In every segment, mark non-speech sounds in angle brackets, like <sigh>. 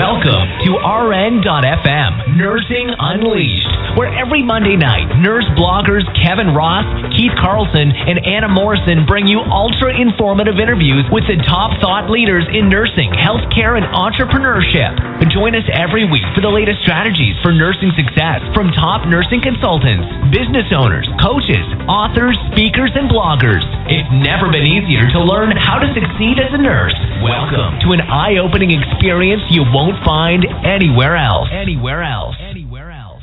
Welcome to RN.FM, Nursing Unleashed, where every Monday night, nurse bloggers Kevin Ross, Keith Carlson, and Anna Morrison bring you ultra informative interviews with the top thought leaders in nursing, healthcare, and entrepreneurship. Join us every week for the latest strategies for nursing success from top nursing consultants, business owners, coaches, authors, speakers, and bloggers. It's never been easier to learn how to succeed as a nurse. Welcome to an eye opening experience you won't find anywhere else. Anywhere else. Anywhere else.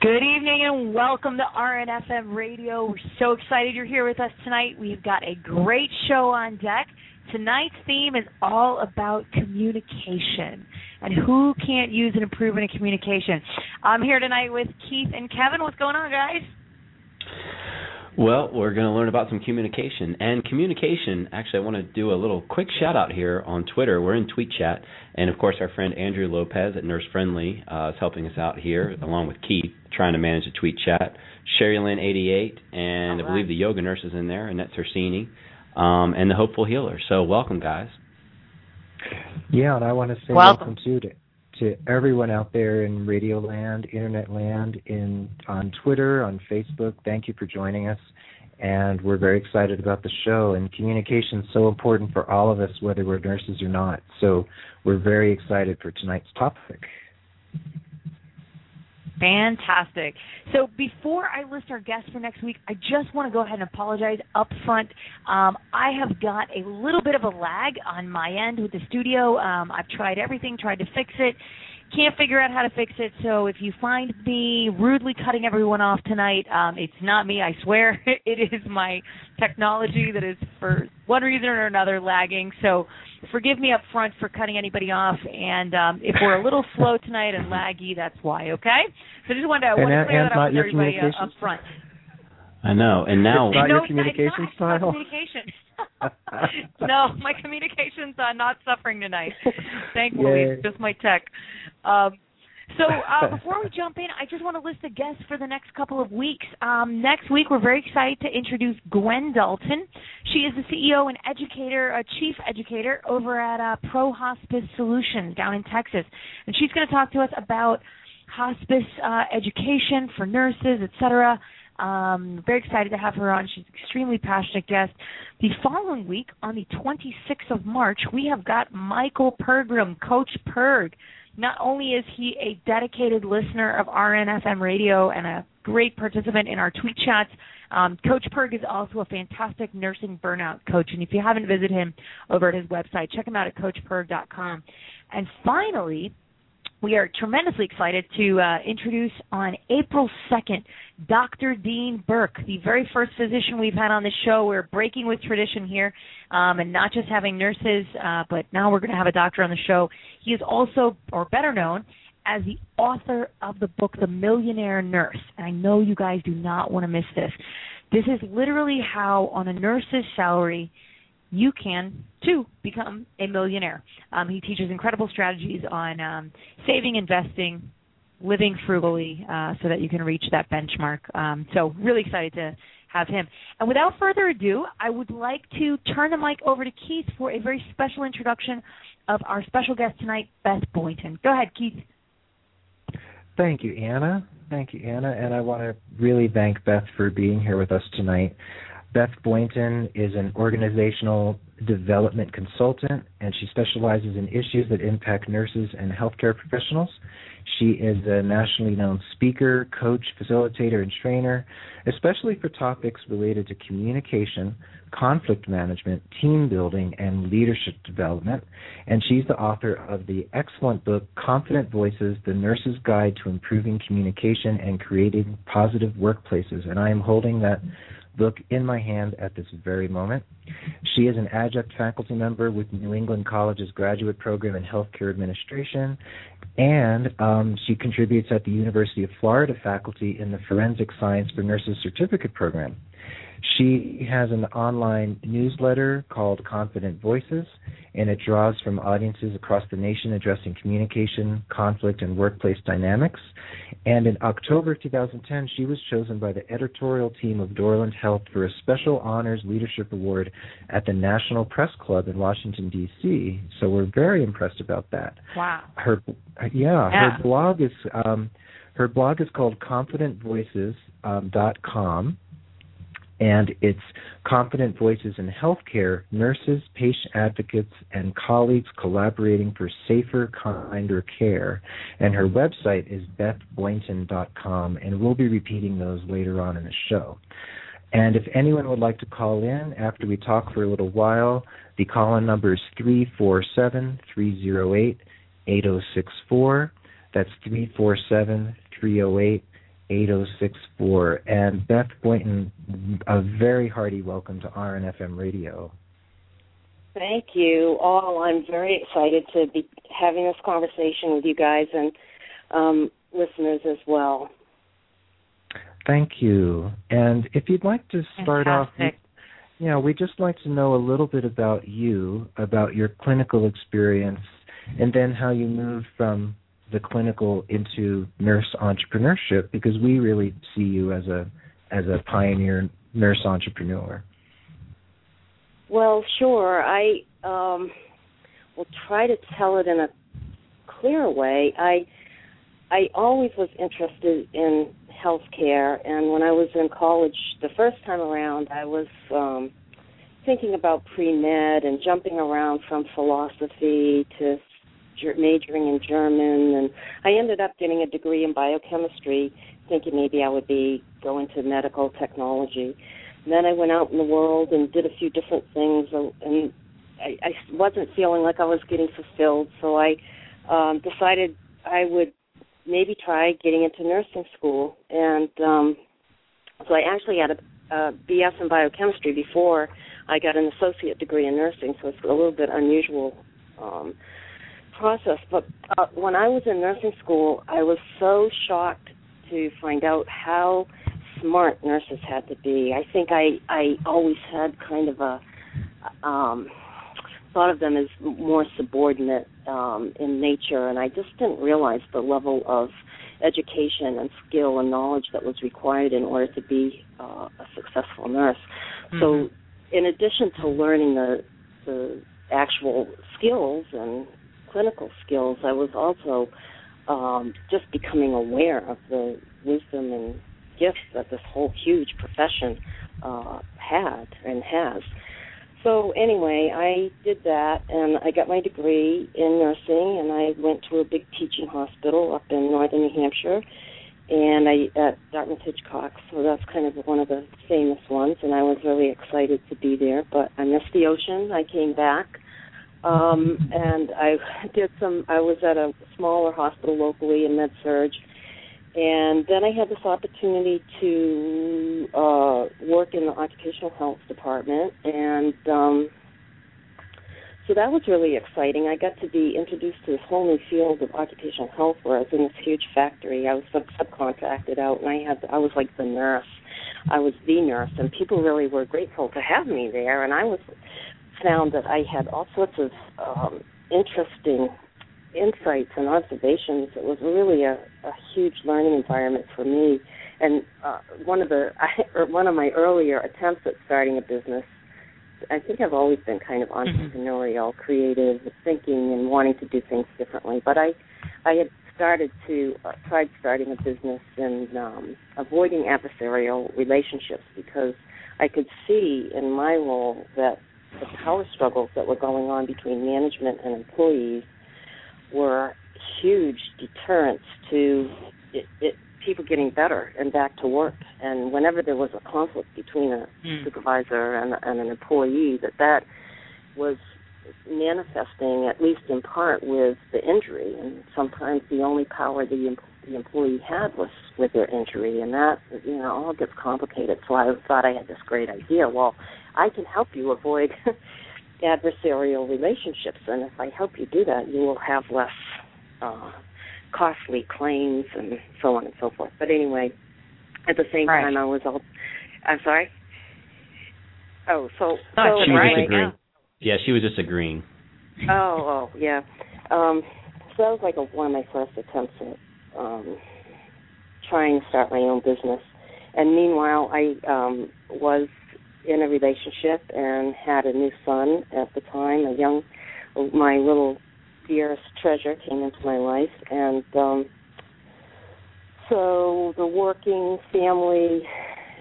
Good evening and welcome to RNFM Radio. We're so excited you're here with us tonight. We've got a great show on deck. Tonight's theme is all about communication and who can't use an improvement in communication. I'm here tonight with Keith and Kevin. What's going on, guys? Well, we're going to learn about some communication. And communication, actually, I want to do a little quick shout out here on Twitter. We're in Tweet Chat. And of course, our friend Andrew Lopez at Nurse Friendly uh, is helping us out here, along with Keith, trying to manage the Tweet Chat. Sherry Lynn 88, and right. I believe the yoga nurse is in there, Annette Orsini, um, and the Hopeful Healer. So, welcome, guys. Yeah, and I want to say welcome, welcome too to to everyone out there in Radio Land, Internet Land, in on Twitter, on Facebook. Thank you for joining us, and we're very excited about the show. And communication is so important for all of us, whether we're nurses or not. So we're very excited for tonight's topic. Fantastic. So before I list our guests for next week, I just want to go ahead and apologize up front. Um, I have got a little bit of a lag on my end with the studio. Um, I've tried everything, tried to fix it. Can't figure out how to fix it, so if you find me rudely cutting everyone off tonight, um, it's not me, I swear. <laughs> it is my technology that is, for one reason or another, lagging. So forgive me up front for cutting anybody off. And um, if we're a little slow tonight and laggy, that's why. Okay. So I just wanted to, want to clear that up with everybody uh, up front. I know. And now, it's not no, your communication it's not, style. communication. <laughs> no, my communication's are not suffering tonight. Thankfully, just my tech. Um, so uh, <laughs> before we jump in, I just want to list the guests for the next couple of weeks. Um, next week, we're very excited to introduce Gwen Dalton. She is the CEO and educator, a chief educator over at uh, Pro Hospice Solutions down in Texas, and she's going to talk to us about hospice uh, education for nurses, etc. Um, very excited to have her on. She's an extremely passionate guest. The following week, on the 26th of March, we have got Michael Pergram, Coach Perg not only is he a dedicated listener of RNFM radio and a great participant in our tweet chats, um, Coach Perg is also a fantastic nursing burnout coach. And if you haven't visited him over at his website, check him out at coachperg.com. And finally, we are tremendously excited to uh, introduce on April 2nd Dr. Dean Burke, the very first physician we've had on the show. We're breaking with tradition here um, and not just having nurses, uh, but now we're going to have a doctor on the show. He is also, or better known, as the author of the book The Millionaire Nurse. And I know you guys do not want to miss this. This is literally how, on a nurse's salary, you can too become a millionaire. Um, he teaches incredible strategies on um, saving, investing, living frugally, uh, so that you can reach that benchmark. Um, so really excited to have him. And without further ado, I would like to turn the mic over to Keith for a very special introduction of our special guest tonight, Beth Boynton. Go ahead, Keith. Thank you, Anna. Thank you, Anna. And I want to really thank Beth for being here with us tonight. Beth Boynton is an organizational development consultant, and she specializes in issues that impact nurses and healthcare professionals. She is a nationally known speaker, coach, facilitator, and trainer, especially for topics related to communication, conflict management, team building, and leadership development. And she's the author of the excellent book, Confident Voices The Nurse's Guide to Improving Communication and Creating Positive Workplaces. And I am holding that book in my hand at this very moment. She is an adjunct faculty member with New England College's graduate program in healthcare administration, and um, she contributes at the University of Florida faculty in the Forensic Science for Nurses certificate program. She has an online newsletter called Confident Voices, and it draws from audiences across the nation addressing communication, conflict, and workplace dynamics. And in October 2010, she was chosen by the editorial team of Dorland Health for a special honors leadership award at the National Press Club in Washington D.C. So we're very impressed about that. Wow. Her, yeah, Yeah. her blog is um, her blog is called confidentvoices.com. Um, dot com and it's confident voices in healthcare, nurses, patient advocates, and colleagues collaborating for safer, kinder care. And her website is bethboynton.com, and we'll be repeating those later on in the show. And if anyone would like to call in after we talk for a little while, the call in number is 347 308 8064. That's 347 308 8064. And Beth Boynton, a very hearty welcome to RNFM Radio. Thank you all. I'm very excited to be having this conversation with you guys and um, listeners as well. Thank you. And if you'd like to start Fantastic. off, you know, we'd just like to know a little bit about you, about your clinical experience, and then how you moved from the clinical into nurse entrepreneurship because we really see you as a as a pioneer nurse entrepreneur. Well, sure. I um, will try to tell it in a clear way. I I always was interested in healthcare, and when I was in college the first time around, I was um, thinking about pre med and jumping around from philosophy to majoring in German, and I ended up getting a degree in biochemistry, thinking maybe I would be going to medical technology. And then I went out in the world and did a few different things, and I, I wasn't feeling like I was getting fulfilled, so I um, decided I would maybe try getting into nursing school. And um, so I actually had a, a BS in biochemistry before I got an associate degree in nursing, so it's a little bit unusual um, process. But uh, when I was in nursing school, I was so shocked to find out how smart nurses had to be. I think I I always had kind of a um thought of them as more subordinate um in nature and I just didn't realize the level of education and skill and knowledge that was required in order to be uh, a successful nurse. Mhm. So in addition to learning the the actual skills and clinical skills, I was also um, just becoming aware of the wisdom and gifts that this whole huge profession uh, had and has. So anyway, I did that, and I got my degree in nursing, and I went to a big teaching hospital up in northern New Hampshire, and I at Dartmouth Hitchcock. So that's kind of one of the famous ones, and I was really excited to be there. But I missed the ocean. I came back, um, and I did some. I was at a smaller hospital locally in med surg, and then I had this opportunity to uh, work in the occupational health department, and um, so that was really exciting. I got to be introduced to this whole new field of occupational health, where I was in this huge factory. I was sub- subcontracted out, and I had I was like the nurse. I was the nurse, and people really were grateful to have me there. And I was found that I had all sorts of um, interesting insights and observations. It was really a, a huge learning environment for me. And uh, one of the <laughs> I, or one of my earlier attempts at starting a business, I think I've always been kind of entrepreneurial, creative, thinking, and wanting to do things differently. But I, I had started to uh, tried starting a business and um, avoiding adversarial relationships because I could see in my role that the power struggles that were going on between management and employees were huge deterrents to it, it, people getting better and back to work. And whenever there was a conflict between a Mm. supervisor and, and an employee, that that was manifesting, at least in part, with the injury. And sometimes the only power the, em- the employee had was with their injury, and that you know all gets complicated. So I thought I had this great idea. Well, I can help you avoid <laughs> adversarial relationships, and if I help you do that, you will have less uh, costly claims and so on and so forth. But anyway, at the same Right. time, I was all. I'm sorry. Oh, so Not so She was right, just agreeing. yeah. Yeah, she was disagreeing. Oh, oh, yeah. Um, so that was like a, one of my first attempts at um, trying to start my own business. And meanwhile, I um, was in a relationship and had a new son at the time. A young, my little dearest treasure came into my life, and um, so the working family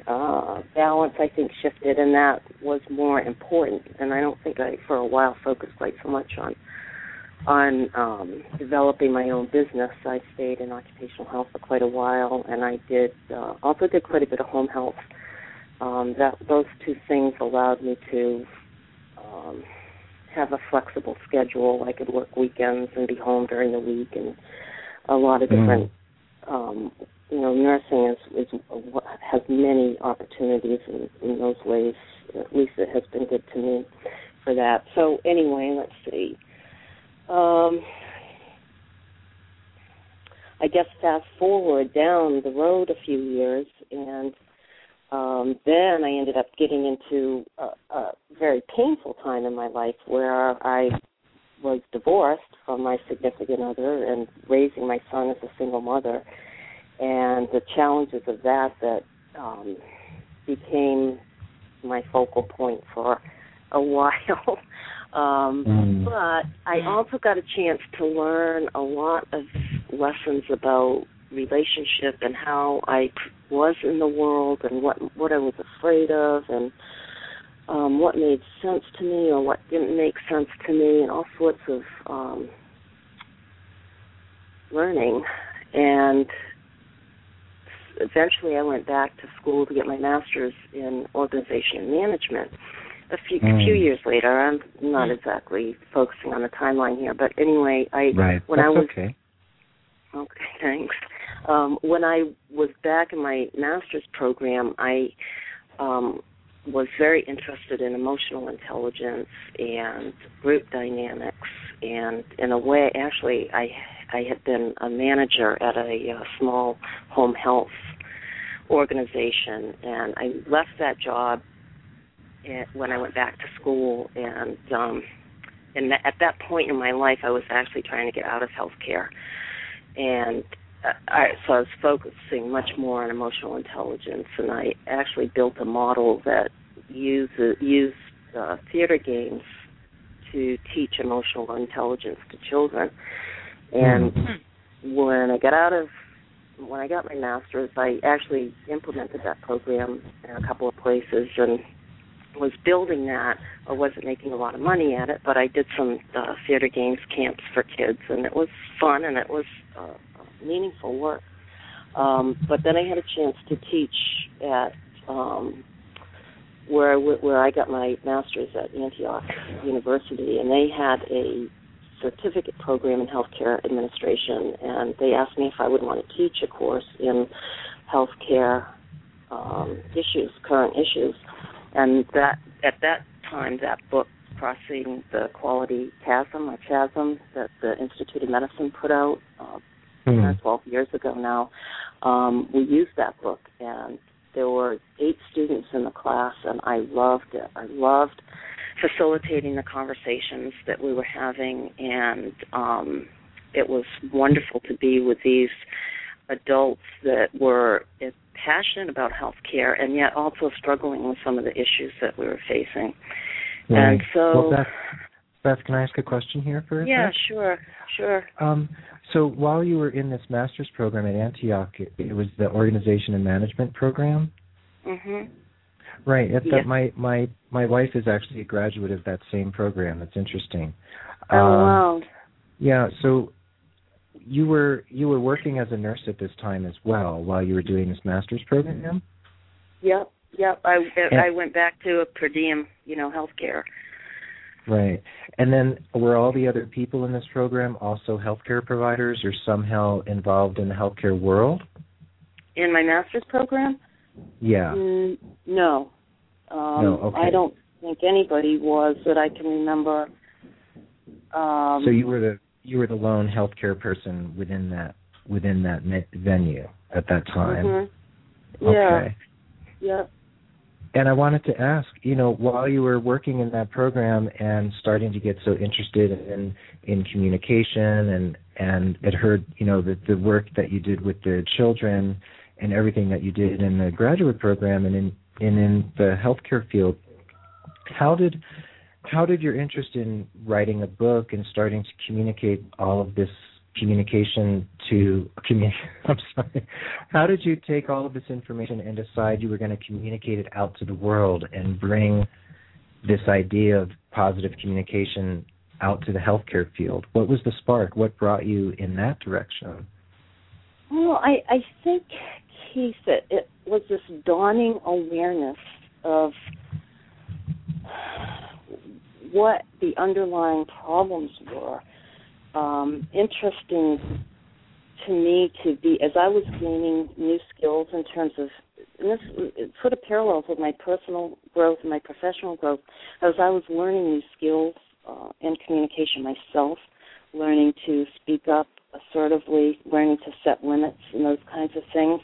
uh, balance, I think, shifted, and that was more important. And I don't think I, for a while, focused quite so much on on um, developing my own business. I stayed in occupational health for quite a while, and I did uh, also did quite a bit of home health. Um, that those two things allowed me to um, have a flexible schedule. I could work weekends and be home during the week, and a lot of different. Um, you know, nursing is, is has many opportunities in, in those ways. At least it has been good to me for that. So anyway, let's see. Um, I guess fast forward down the road a few years, and um, then I ended up getting into a, a very painful time in my life where I was divorced from my significant other and raising my son as a single mother, and the challenges of that that um, became my focal point for a <laughs> while. Um, Mm. But I also got a chance to learn a lot of lessons about relationship and how I was in the world and what what I was afraid of and um, what made sense to me or what didn't make sense to me and all sorts of um, learning. And eventually, I went back to school to get my master's in organization and management a few a few Mm. years later. I'm not exactly focusing on the timeline here, but anyway, I Right. when That's I was okay. okay, <laughs> thanks. Um, when I was back in my master's program, I um, was very interested in emotional intelligence and group dynamics, and in a way, actually, I I had been a manager at a, uh small home health organization, and I left that job eh, when I went back to school, and um, and tha- at that point in my life, I was actually trying to get out of healthcare, and uh, I, so I was focusing much more on emotional intelligence, and I actually built a model that used used uh, theater games to teach emotional intelligence to children. And when I got out of when I got my master's, I actually implemented that program in a couple of places and was building that. I wasn't making a lot of money at it, but I did some uh, theater games camps for kids, and it was fun and it was uh, meaningful work. Um, but then I had a chance to teach at um, where I w- where I got my master's at Antioch University, and they had a certificate program in healthcare administration, and they asked me if I would want to teach a course in healthcare um, issues, current issues, and that at that time that book crossing the quality chasm or chasm that the institute of medicine put out uh, Hmm. 10 12 years ago now um, we used that book. And there were eight students in the class and i loved it. I loved facilitating the conversations that we were having. And um, it was wonderful to be with these adults that were passionate about health care and yet also struggling with some of the issues that we were facing. Right. And so well, Beth, Beth, can I ask a question here for a Yeah, sec? sure, sure. Um, so while you were in this master's program at Antioch, it, it was the organization and management program, Mhm. right? Yeah. that, my my my wife is actually a graduate of that same program. That's interesting. Oh Um, wow. Yeah. So you were you were working as a nurse at this time as well while you were doing this master's program. Yep, yep. I And- I went back to a per diem, you know, healthcare. Right. And then were all the other people in this program also healthcare providers or somehow involved in the healthcare world? In my master's program? Yeah. Mm, no. Um, No, okay. I don't think anybody was that I can remember. Um, so you were the you were the lone healthcare person within that within that venue at that time. mhm. Yeah. Okay. Yep. and I wanted to ask, you know, while you were working in that program and starting to get so interested in in communication and and it heard, you know, the the work that you did with the children and everything that you did in the graduate program and in and in the healthcare field, how did how did your interest in writing a book and starting to communicate all of this communication to communicate <laughs> I'm sorry. How did you take all of this information and decide you were going to communicate it out to the world and bring this idea of positive communication out to the healthcare field? What was the spark? What brought you in that direction? Well, I, I think, Keith, that it was this dawning awareness of what the underlying problems were um, interesting to me to be as I was gaining new skills in terms of and this sort of parallels with my personal growth and my professional growth as I was learning new skills uh, in communication myself, learning to speak up assertively, learning to set limits and those kinds of things.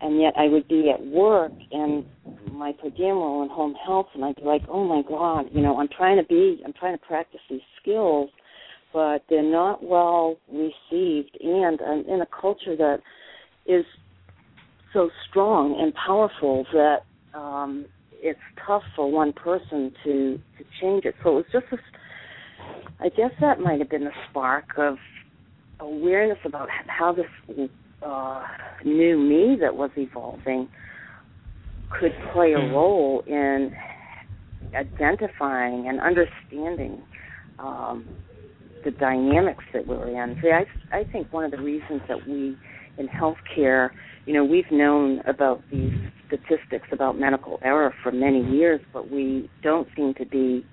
And yet I would be at work and my per diem role in home health and I'd be like, oh my God, you know, I'm trying to be, I'm trying to practice these skills but they're not well received and um, in a culture that is so strong and powerful that um it's tough for one person to to change it. So it was just a, I guess that might have been the spark of awareness about how this uh new me that was evolving could play a hmm. role in identifying and understanding um the dynamics that we're in. See, I I think one of the reasons that we in healthcare, you know, we've known about these statistics about medical error for many years, but we don't seem to be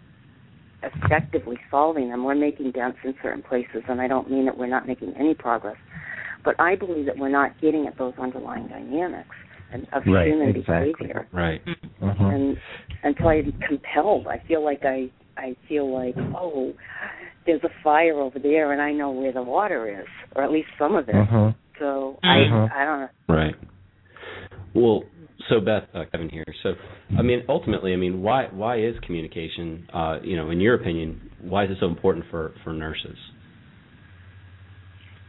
effectively solving them. We're making dents in certain places, and I don't mean that we're not making any progress, but I believe that we're not getting at those underlying dynamics and of right, human exactly. behavior. Right. Mm-hmm. And until I'm compelled, I feel like I I feel like oh there's a fire over there and I know where the water is, or at least some of it. Uh-huh. So uh-huh. I I don't know. Right. Well, so Beth, uh, Kevin here. So, I mean, ultimately, I mean, why why is communication? Uh, you know, in your opinion, why is it so important for for nurses?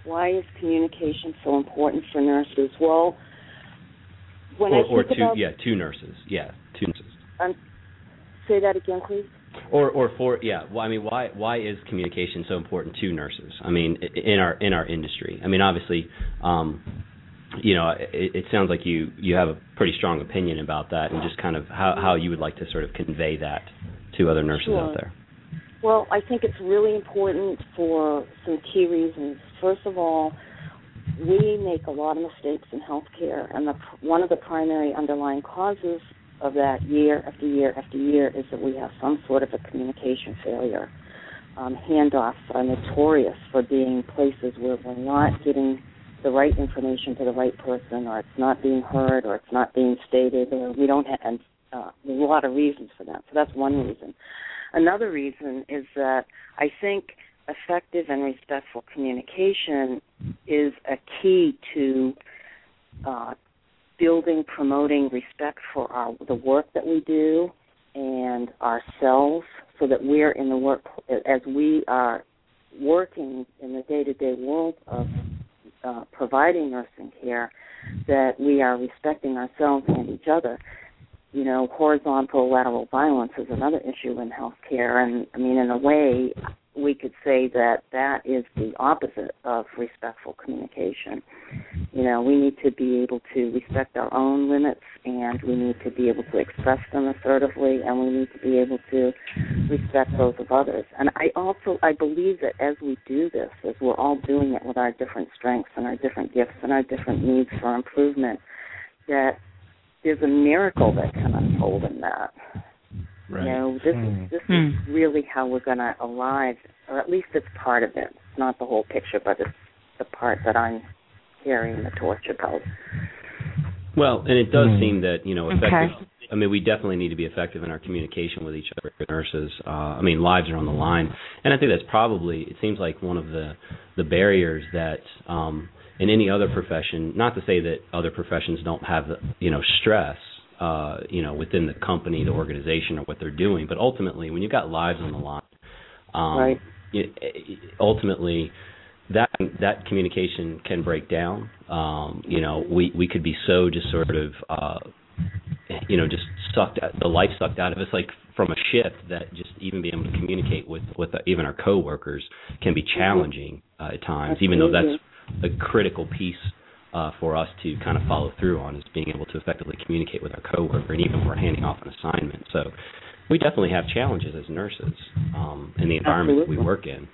Why is communication so important for nurses? Well, when or, I or two, about yeah, two nurses, yeah, two nurses. Um, say that again, please. Or or for yeah, well, I mean, why why is communication so important to nurses? I mean, in our in our industry. I mean, obviously, um, you know, it, it sounds like you you have a pretty strong opinion about that, and just kind of how how you would like to sort of convey that to other nurses sure. out there. Well, I think it's really important for some key reasons. First of all, we make a lot of mistakes in healthcare, and the, one of the primary underlying causes of that year after year after year is that we have some sort of a communication failure. Um, handoffs are notorious for being places where we're not getting the right information to the right person, or it's not being heard, or it's not being stated, or we don't have. And uh, there's a lot of reasons for that. So that's one reason. Another reason is that I think effective and respectful communication is a key to uh, building, promoting respect for our the work that we do and ourselves, so that we're in the work as we are working in the day-to-day world of uh, providing nursing care, that we are respecting ourselves and each other. You know, horizontal lateral violence is another issue in healthcare, and I mean, in a way, we could say that that is the opposite of respectful communication. You know, we need to be able to respect our own limits and we need to be able to express them assertively and we need to be able to respect those of others. And I also I believe that as we do this, as we're all doing it with our different strengths and our different gifts and our different needs for improvement, that there's a miracle that can unfold in that. Right. You know, this mm. is this mm. is really how we're going to arrive, or at least it's part of it. It's not the whole picture, but it's the part that I'm carrying the torch about. Well, and it does mm. seem that you know effective. Okay. I mean, we definitely need to be effective in our communication with each other, nurses. Uh, I mean, lives are on the line, and I think that's probably. It seems like one of the the barriers that um, in any other profession. Not to say that other professions don't have you know stress uh, you know, within the company, the organization, or what they're doing. But ultimately, when you've got lives on the line, um, right. it, ultimately that that communication can break down. Um, you know, we we could be so just sort of uh, you know just sucked out, the life sucked out of us like from a ship that just even being able to communicate with with even our coworkers can be mm-hmm. challenging uh, at times, even though that's a critical piece uh, for us to kind of follow through on is being able to effectively communicate with our coworker, and even when we're handing off an assignment. So we definitely have challenges as nurses um, in the environment Absolutely. we work in.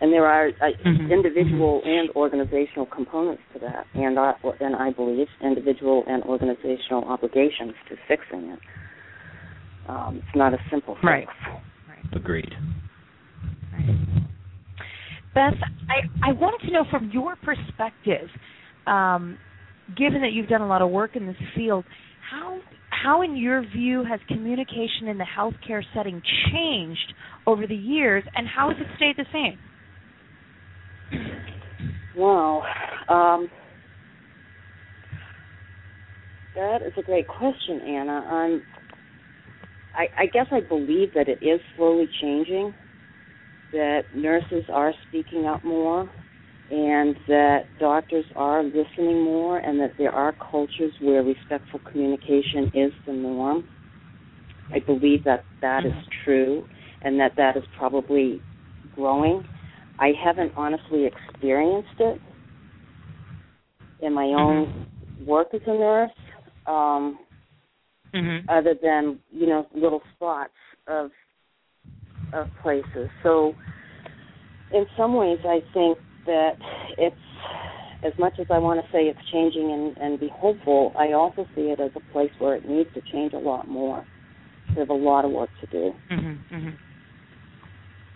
And there are uh, mm-hmm. individual and organizational components to that, and I, and I believe individual and organizational obligations to fixing it. Um, it's not a simple fix. Right. Agreed. Right. Beth, I, I wanted to know from your perspective, um, given that you've done a lot of work in this field, how how in your view has communication in the healthcare setting changed over the years, and how has it stayed the same? Wow, um, that is a great question, Anna. I, I guess I believe that it is slowly changing that nurses are speaking up more and that doctors are listening more and that there are cultures where respectful communication is the norm. I believe that that is true and that that is probably growing. I haven't honestly experienced it in my own mm-hmm. work as a nurse, um, mm-hmm. other than you know little spots of of places. So, in some ways, I think that it's as much as I want to say it's changing and, and be hopeful. I also see it as a place where it needs to change a lot more. We have a lot of work to do. Mm-hmm, mm-hmm.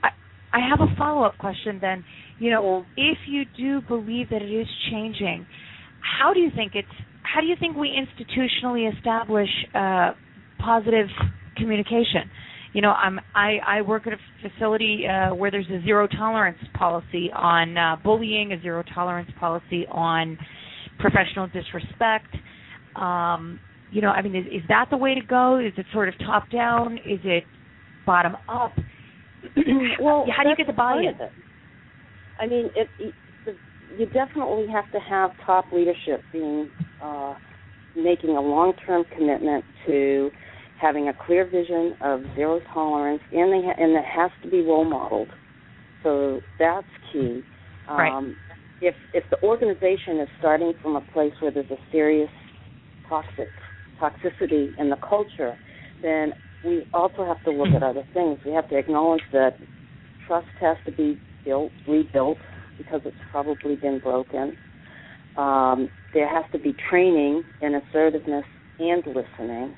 I I have a follow up question then. You know, yeah. if you do believe that it is changing, how do you think it's how do you think we institutionally establish uh, positive communication? You know, I'm I I work at a facility uh, where there's a zero tolerance policy on uh, bullying, a zero tolerance policy on professional disrespect. Um, you know, I mean, is, is that the way to go? Is it sort of top down? Is it bottom up? <clears throat> well, how do you get the buy-in? I mean, it, it, you definitely have to have top leadership being uh, making a long-term commitment to having a clear vision of zero tolerance, and they ha- and it has to be role modeled. So that's key. Right. Um, if if the organization is starting from a place where there's a serious toxic toxicity in the culture, then we also have to look at other things. We have to acknowledge that trust has to be built, rebuilt, because it's probably been broken. Um, there has to be training in assertiveness and listening.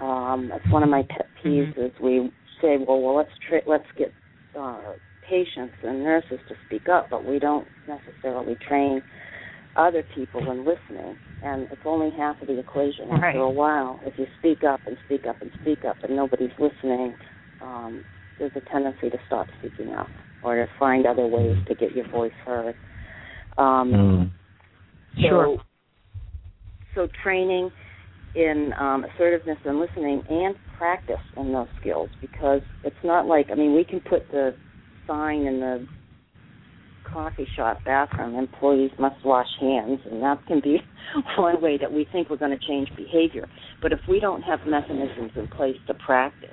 Um, that's one of my pet peeves. Mm-hmm. Is we say, well, well, let's tra- let's get uh, patients and nurses to speak up, but we don't necessarily train other people in listening. And it's only half of the equation. Right. After a while, if you speak up and speak up and speak up, and nobody's listening, um, there's a tendency to stop speaking up or to find other ways to get your voice heard. Um, mm. so, sure. So training in um, assertiveness and listening and practice in those skills because it's not like I mean we can put the sign in the coffee shop bathroom employees must wash hands and that can be <laughs> one way that we think we're going to change behavior. But if we don't have mechanisms in place to practice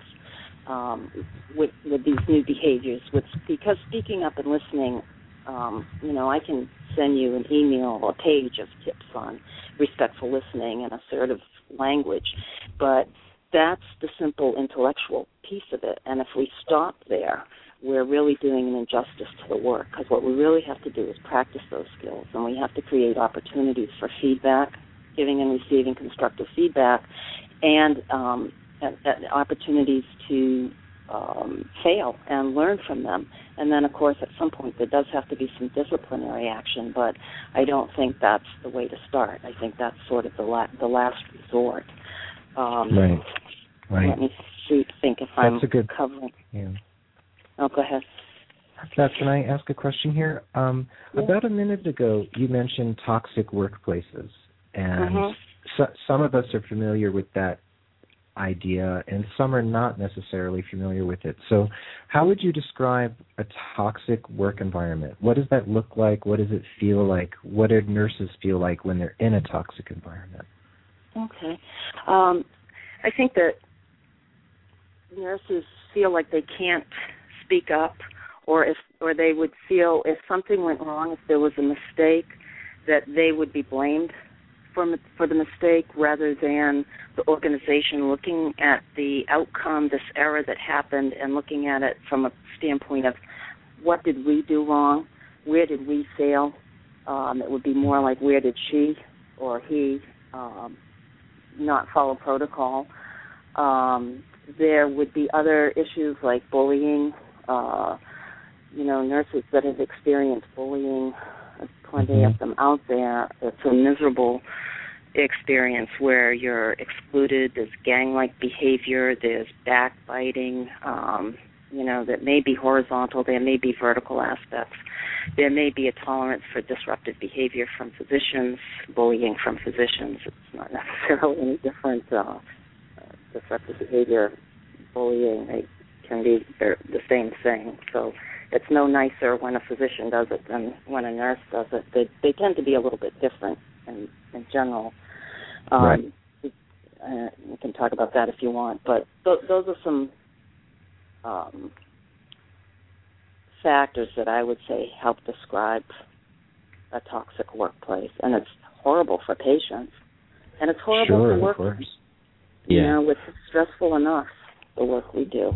um, with with these new behaviors with because speaking up and listening um, you know I can send you an email or a page of tips on respectful listening and assertive language. But that's the simple intellectual piece of it. And if we stop there, we're really doing an injustice to the work because what we really have to do is practice those skills and we have to create opportunities for feedback, giving and receiving constructive feedback, and, um, and, and opportunities to um, fail and learn from them. And then, of course, at some point there does have to be some disciplinary action, but I don't think that's the way to start. I think that's sort of the la- the last resort. Um, right. Right. Let me see, think if that's I'm a good, covering. Yeah. Oh, go ahead. Beth, can I ask a question here? Um, yeah. About a minute ago, you mentioned toxic workplaces, and mm-hmm. so, some of us are familiar with that idea, and some are not necessarily familiar with it. So, how would you describe a toxic work environment? What does that look like? What does it feel like? What do nurses feel like when they're in a toxic environment? Okay. Um, I think that nurses feel like they can't speak up or if or they would feel if something went wrong if there was a mistake that they would be blamed for for the mistake rather than the organization looking at the outcome, this error that happened, and looking at it from a standpoint of what did we do wrong, where did we fail. Um, it would be more like where did she or he um, not follow protocol. Um, there would be other issues like bullying. Uh, you know, nurses that have experienced bullying, plenty mm-hmm. of them out there. It's a miserable experience where you're excluded. There's gang-like behavior. There's backbiting. Um, you know that may be horizontal. There may be vertical aspects. There may be a tolerance for disruptive behavior from physicians, bullying from physicians. It's not <laughs> necessarily any different. Uh, uh, disruptive behavior, bullying, they can be the same thing. So it's no nicer when a physician does it than when a nurse does it. They they tend to be a little bit different in in general. Um, right. Uh, we can talk about that if you want, but th- those are some um, factors that I would say help describe a toxic workplace, and it's horrible for patients, and it's horrible sure, for workers. You yeah. know, it's stressful enough the work we do.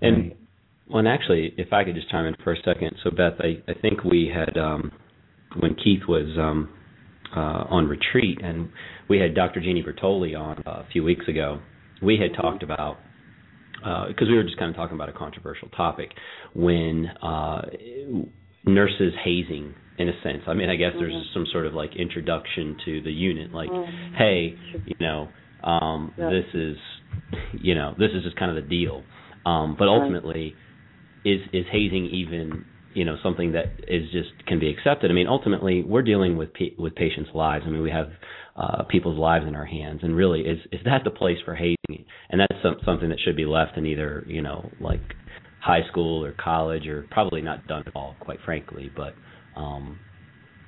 And well, and actually, if I could just chime in for a second. So, Beth, I, I think we had um, when Keith was um, uh, on retreat, and we had Dr. Jeannie Bertoli on uh, a few weeks ago. We had talked about because uh, we were just kind of talking about a controversial topic when uh, nurses hazing in a sense. I mean, I guess there's mm-hmm. some sort of like introduction to the unit, like, mm-hmm. hey, you know, um, yep. this is, you know, this is just kind of the deal. Um, but ultimately, is is hazing even you know something that is just can be accepted. I mean, ultimately, we're dealing with pa- with patients' lives. I mean, we have uh, people's lives in our hands, and really, is is that the place for hazing? And that's some, something that should be left in either you know like high school or college, or probably not done at all, quite frankly. But um,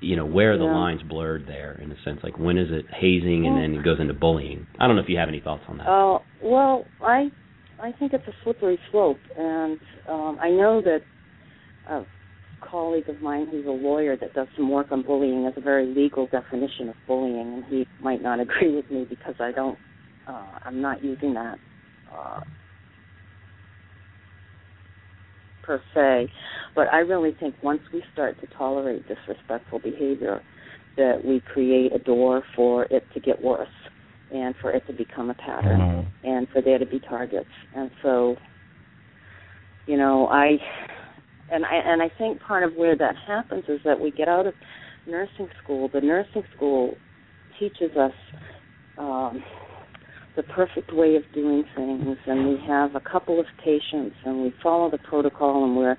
you know, where are the lines blurred there in a sense? Like when is it hazing, and then it goes into bullying? I don't know if you have any thoughts on that. Oh uh, well, I I think it's a slippery slope, and um, I know that a colleague of mine who's a lawyer that does some work on bullying has a very legal definition of bullying, and he might not <laughs> agree with me because I don't, uh, I'm not using that uh, per se. But I really think once we start to tolerate disrespectful behavior, that we create a door for it to get worse and for it to become a pattern mm-hmm. and for there to be targets. And so, you know, I and I and I think part of where that happens is that we get out of nursing school. The nursing school teaches us um, the perfect way of doing things, and we have a couple of patients, and we follow the protocol, and we're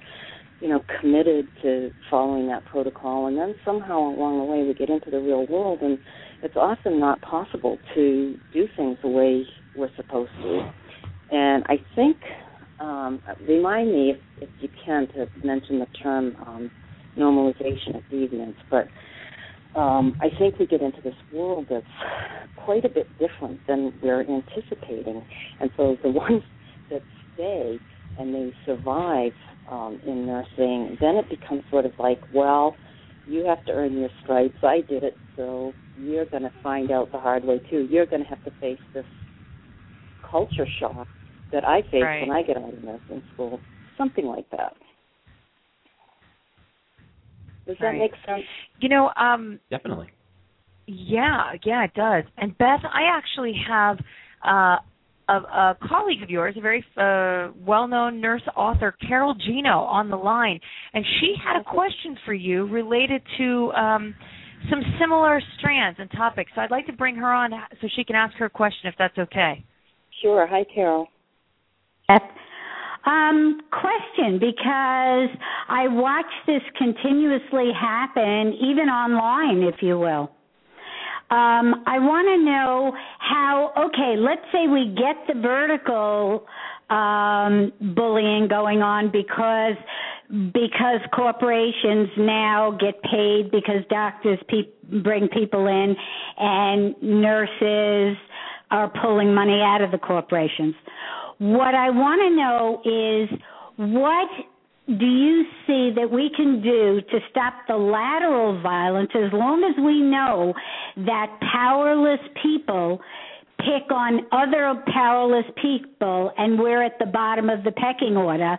you know committed to following that protocol. And then somehow along the way, we get into the real world and it's often not possible to do things the way we're supposed to. And I think, um, remind me if, if you can to mention the term um, normalization of deviance, but um, I think we get into this world that's quite a bit different than we're anticipating. And so the <laughs> ones that stay and they survive um, in nursing, then it becomes sort of like, well, you have to earn your stripes. I did it, so you're going to find out the hard way too. You're going to have to face this culture shock that I face right. when I get out of nursing school. Something like that. Does right. that make sense? You know, um definitely. Yeah, yeah, it does. And Beth, I actually have uh a, a colleague of yours, a very uh, well-known nurse author, Carol Gino, on the line, and she had a question for you related to um, some similar strands and topics. So I'd like to bring her on so she can ask her question, if that's okay. Sure. Hi, Carol. Um, question because I watch this continuously happen, even online, if you will. Um, I want to know how. Okay, let's say we get the vertical um, bullying going on because because corporations now get paid because doctors pe- bring people in and nurses are pulling money out of the corporations. What I want to know is what do you see that we can do to stop the lateral violence as long as we know that powerless people pick on other powerless people and we're at the bottom of the pecking order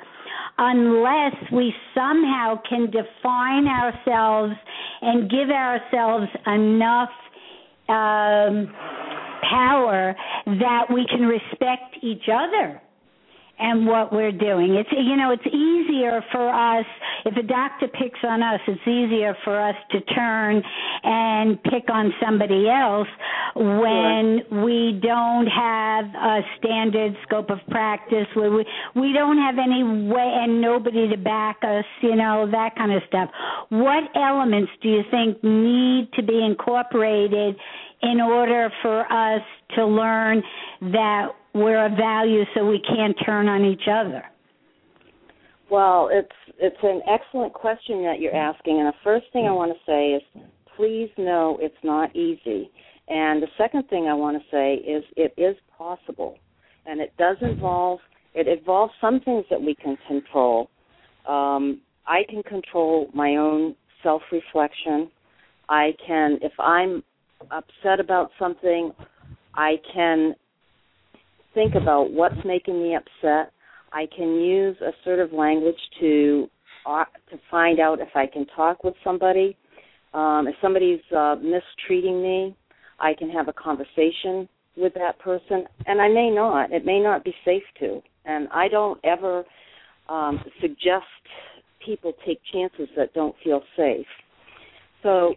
unless we somehow can define ourselves and give ourselves enough um, power that we can respect each other and what we're doing. It's you know, it's easier for us if a doctor picks on us, it's easier for us to turn and pick on somebody else when sure. we don't have a standard scope of practice where we we don't have any way and nobody to back us, you know, that kind of stuff. What elements do you think need to be incorporated in order for us to learn that we're of value so we can't turn on each other? Well, it's it's an excellent question that you're asking, and the first thing I want to say is, please know it's not easy. And the second thing I want to say is, it is possible, and it does involve it involves some things that we can control. Um, I can control my own self reflection. I can, if I'm upset about something, I can think about what's making me upset. I can use assertive language to uh, to find out if I can talk with somebody. Um, if somebody's uh, mistreating me, I can have a conversation with that person, and I may not. It may not be safe to, and I don't ever um, suggest people take chances that don't feel safe. So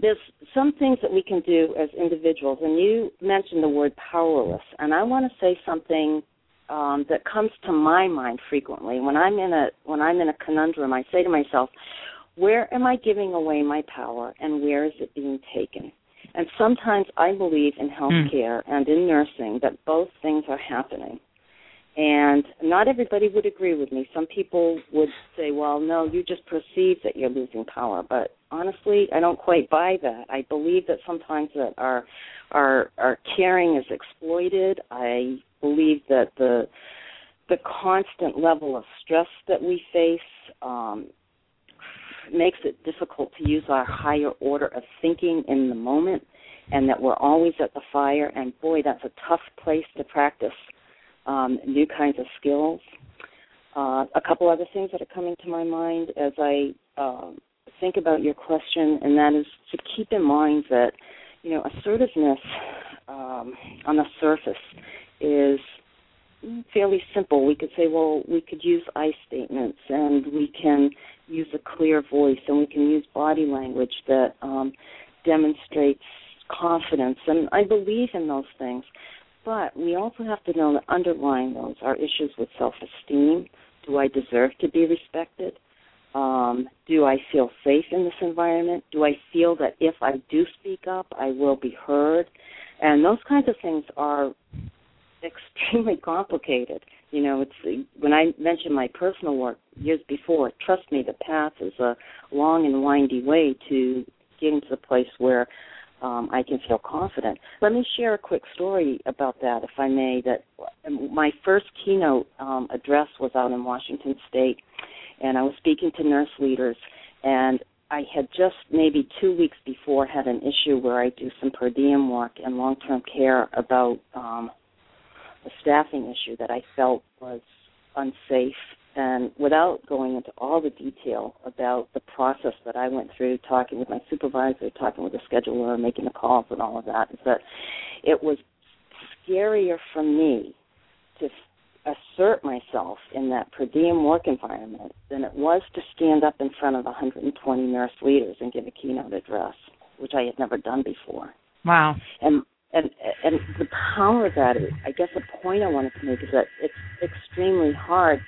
there's some things that we can do as individuals, and you mentioned the word powerless, and I want to say something um, that comes to my mind frequently when I'm in a when I'm in a conundrum. I say to myself, "Where am I giving away my power, and where is it being taken?" And sometimes I believe in hmm. healthcare mm. and in nursing that both things are happening. And not everybody would agree with me. Some people would say, well, no, you just perceive that you're losing power. But honestly, I don't quite buy that. I believe that sometimes that our our our caring is exploited. I believe that the the constant level of stress that we face um, makes it difficult to use our higher order of thinking in the moment, and that we're always at the fire. And boy, that's a tough place to practice um, new kinds of skills. Uh, a couple other things that are coming to my mind as I um, think about your question, and that is to keep in mind that you know assertiveness um, on the surface is fairly simple. We could say, well, we could use I statements, and we can use a clear voice, and we can use body language that um, demonstrates confidence. And I believe in those things. But we also have to know that underlying those are issues with self esteem. Do I deserve to be respected? Um, do I feel safe in this environment? Do I feel that if I do speak up, I will be heard? And those kinds of things are extremely <laughs> complicated. You know, it's when I mentioned my personal work years before. Trust me, the path is a long and windy way to getting to the place where um, I can feel confident. Let me share a quick story about that, if I may. That my first keynote um, address was out in Washington State, and I was speaking to nurse leaders, and I had just maybe two weeks before had an issue where I do some per diem work in long-term care about um, a staffing issue that I felt was unsafe and without going into all the detail about the process that I went through, talking with my supervisor, talking with the scheduler, making the calls, and all of that, is that it was scarier for me to assert myself in that per diem work environment than it was to stand up in front of 120 nurse leaders and give a keynote address, which I had never done before. Wow. And and and the power of that is, I guess, the point I wanted to make is that it's extremely hard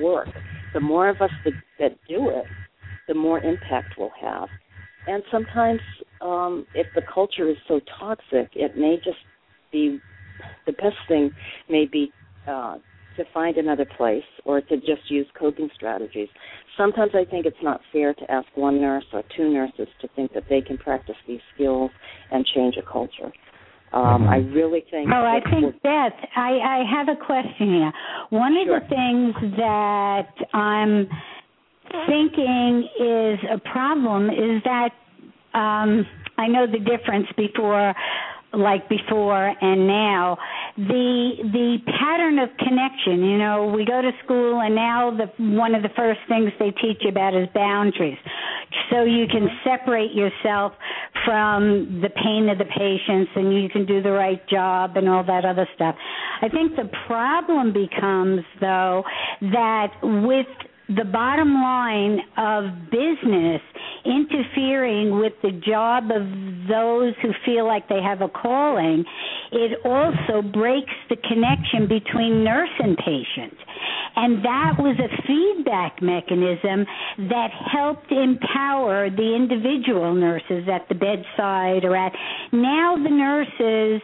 work. The more of us that, that do it, the more impact we'll have. And sometimes um, if the culture is so toxic, it may just be the best thing may be uh, to find another place or to just use coping strategies. Sometimes I think it's not fair to ask one nurse or two nurses to think that they can practice these skills and change a culture. Um, Mhm. I really think. Oh, I think Beth, I, I have a question here. One Sure. of the things that I'm thinking is a problem is that um I know the difference before like before and now the the pattern of connection you know we go to school and now the one of the first things they teach you about is boundaries. So you can mm-hmm. separate yourself from the pain of the patients and you can do the right job and all that other stuff. I think the problem becomes though that with the bottom line of business interfering with the job of those who feel like they have a calling, it also breaks the connection between nurse and patient. And that was a feedback mechanism that helped empower the individual nurses at the bedside or at now the nurses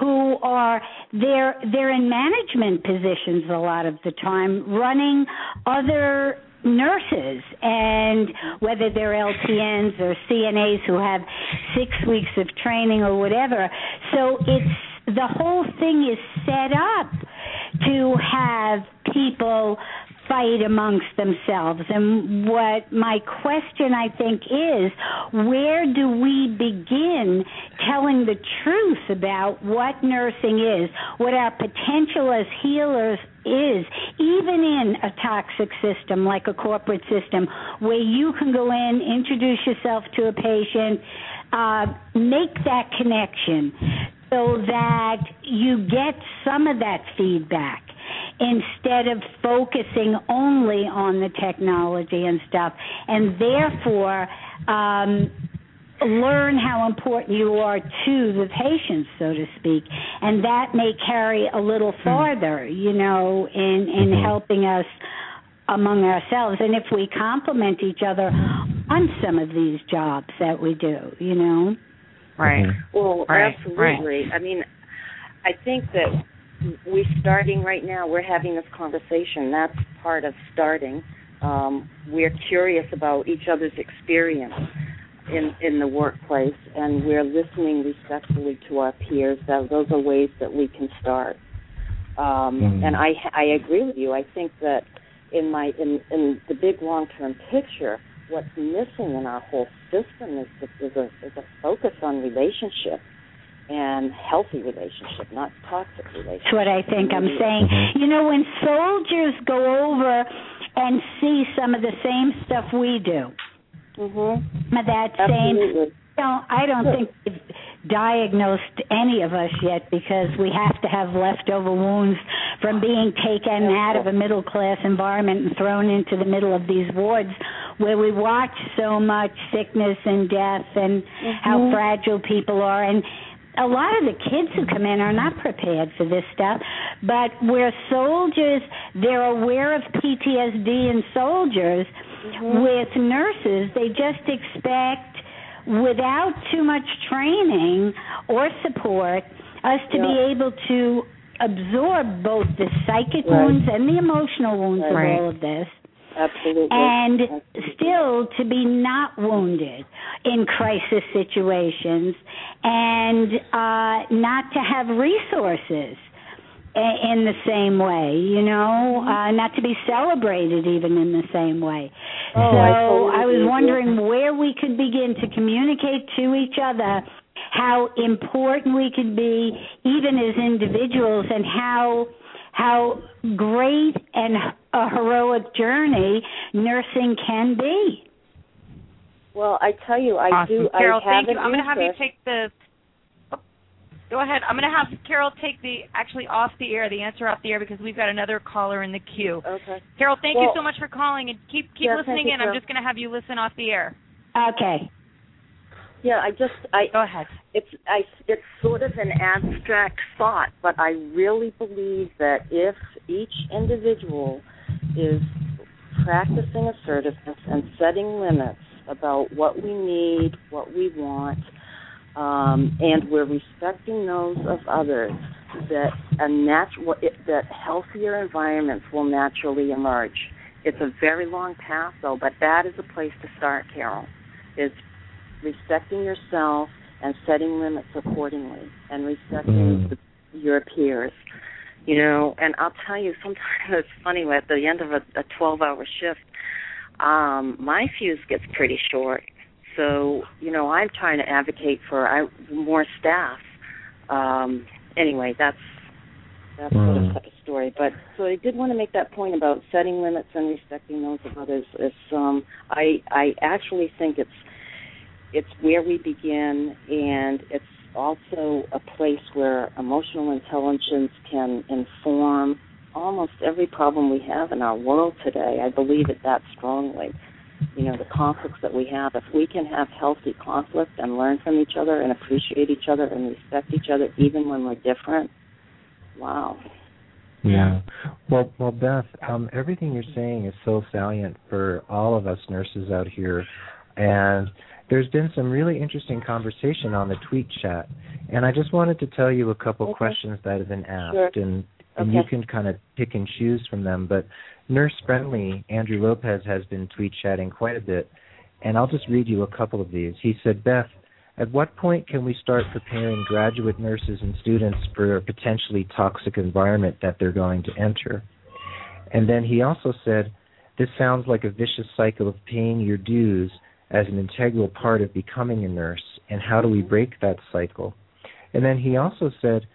who are they're they're in management positions a lot of the time running other nurses. And whether they're LPNs or CNAs who have 6 weeks of training or whatever. So it's the whole thing is set up to have people fight amongst themselves. And what my question I think is, where do we begin telling the truth about what nursing is, what our potential as healers is, even in a toxic system like a corporate system, where you can go in, introduce yourself to a patient, uh, make that connection so that you get some of that feedback instead of focusing only on the technology and stuff and therefore um learn how important you are to the patients so to speak and that may carry a little farther you know in in Mhm. helping us among ourselves and if we complement each other on some of these jobs that we do you know Right. Mhm. Well, Right, absolutely. I mean, I think that we're starting right now. We're having this conversation. That's part of starting. Um, we're curious about each other's experience in in the workplace, and we're listening respectfully to our peers. That those are ways that we can start. Um, Mhm. And I I agree with you. I think that in my in in the big long term picture, what's missing in our whole system is is a is a focus on relationship and healthy relationship, not toxic relationship. That's what I think I'm saying. Mhm. You know, when soldiers go over and see some of the same stuff we do, Mhm. that same Absolutely. don't I don't think they've diagnosed any of us yet because we have to have leftover wounds from being taken out of a middle class environment and thrown into the middle of these wards where we watch so much sickness and death and how Mhm. fragile people are and a lot of the kids who come in are not prepared for this stuff but where soldiers they're aware of PTSD in soldiers Mhm. with nurses they just expect without too much training or support us to be able to absorb both the psychic Right. wounds and the emotional wounds Right. of all of this Absolutely. and Absolutely. still to be not wounded in crisis situations and uh not to have resources in the same way you know uh not to be celebrated even in the same way Oh, so totally I was wondering where we could begin to communicate to each other how important we could be even as individuals and how how great and a heroic journey nursing can be. Well, I tell you, I awesome. do. Carol, I have thank you. I'm going to have you take the. oh, Go ahead. I'm going to have Carol take the actually off the air, the answer off the air because we've got another caller in the queue. Okay. Carol, thank you so much for calling and keep keep Yeah, thank listening you, in. I'm just going to have you listen off the air. Okay. Yeah, I just I Go ahead. it's I it's sort of an abstract thought, but I really believe that if each individual is practicing assertiveness and setting limits about what we need, what we want, um, and we're respecting those of others, that a natural that healthier environments will naturally emerge. It's a very long path, though, but that is a place to start, Carol. Is respecting yourself and setting limits accordingly, and respecting Mm. the, your peers. You know, and I'll tell you, sometimes <laughs> it's funny at the end of a, a 12-hour shift, um, my fuse gets pretty short. So, you know, I'm trying to advocate for I, more staff. Um, anyway, that's that's sort of Mm. a story. But so I did want to make that point about setting limits and respecting those of others. It's um, I I actually think it's it's where we begin, and it's also a place where emotional intelligence can inform almost every problem we have in our world today. I believe it that strongly. You know, the conflicts that we have, if we can have healthy conflict and learn from each other and appreciate each other and respect each other even when we're different, wow. Yeah. Well, well, Beth, um, everything you're saying is so salient for all of us nurses out here, and there's been some really interesting conversation on the tweet chat, and I just wanted to tell you a couple Okay. questions that have been asked, Sure. and and you can kind of pick and choose from them. But Nurse Friendly Andrew Lopez has been tweet chatting quite a bit, and I'll just read you a couple of these. He said, Beth. At what point can we start preparing graduate nurses and students for a potentially toxic environment that they're going to enter? And then he also said, This sounds like a vicious cycle of paying your dues as an integral part of becoming a nurse, and how do we break that cycle? And then he also said,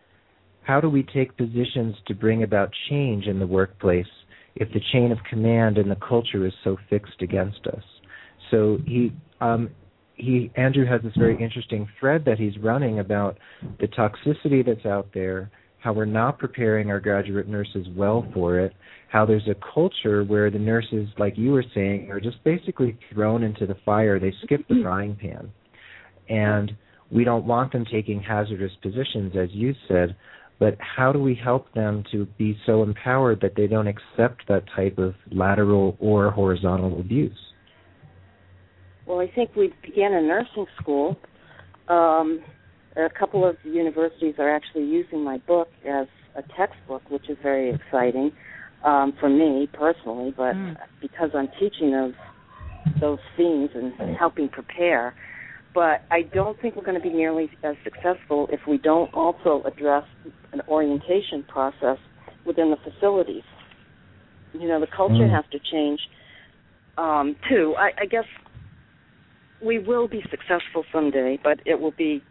How do we take positions to bring about change in the workplace if the chain of command and the culture is so fixed against us? So he um, he Andrew has this very interesting thread that he's running about the toxicity that's out there, how we're not preparing our graduate nurses well for it, how there's a culture where the nurses, like you were saying, are just basically thrown into the fire. They skip the frying pan. And we don't want them taking hazardous positions, as you said, but how do we help them to be so empowered that they don't accept that type of lateral or horizontal abuse? Well, I think we began in nursing school. Um, a couple of universities are actually using my book as a textbook, which is very exciting um, for me personally. But Mm. because I'm teaching those those themes and helping prepare, but I don't think we're going to be nearly as successful if we don't also address an orientation process within the facilities. You know, the culture Mm. has to change um, too. I, I guess we will be successful someday, but it will be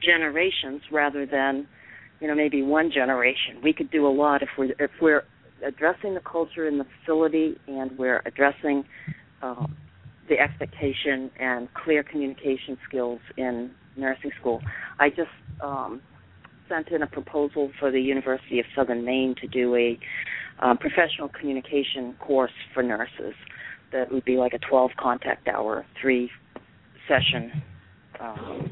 generations rather than, you know, maybe one generation. We could do a lot if we're if we're addressing the culture in the facility and we're addressing um, the expectation and clear communication skills in nursing school. I just um, sent in a proposal for the University of Southern Maine to do a uh, professional communication course for nurses that would be like a 12 contact hour, three session um,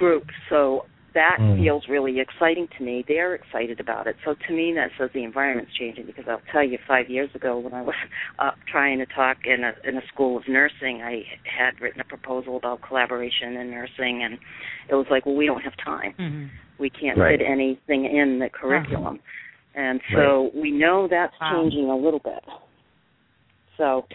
group. So that Mm. feels really exciting to me. They're excited about it. So to me, that says the environment's changing. Because I'll tell you, five years ago, when I was <laughs> uh, trying to talk in a in a school of nursing, I had written a proposal about collaboration in nursing, and it was like, well, we don't have time. Mm-hmm. We can't Right. fit anything in the curriculum. And so we know that's Wow. changing a little bit. So,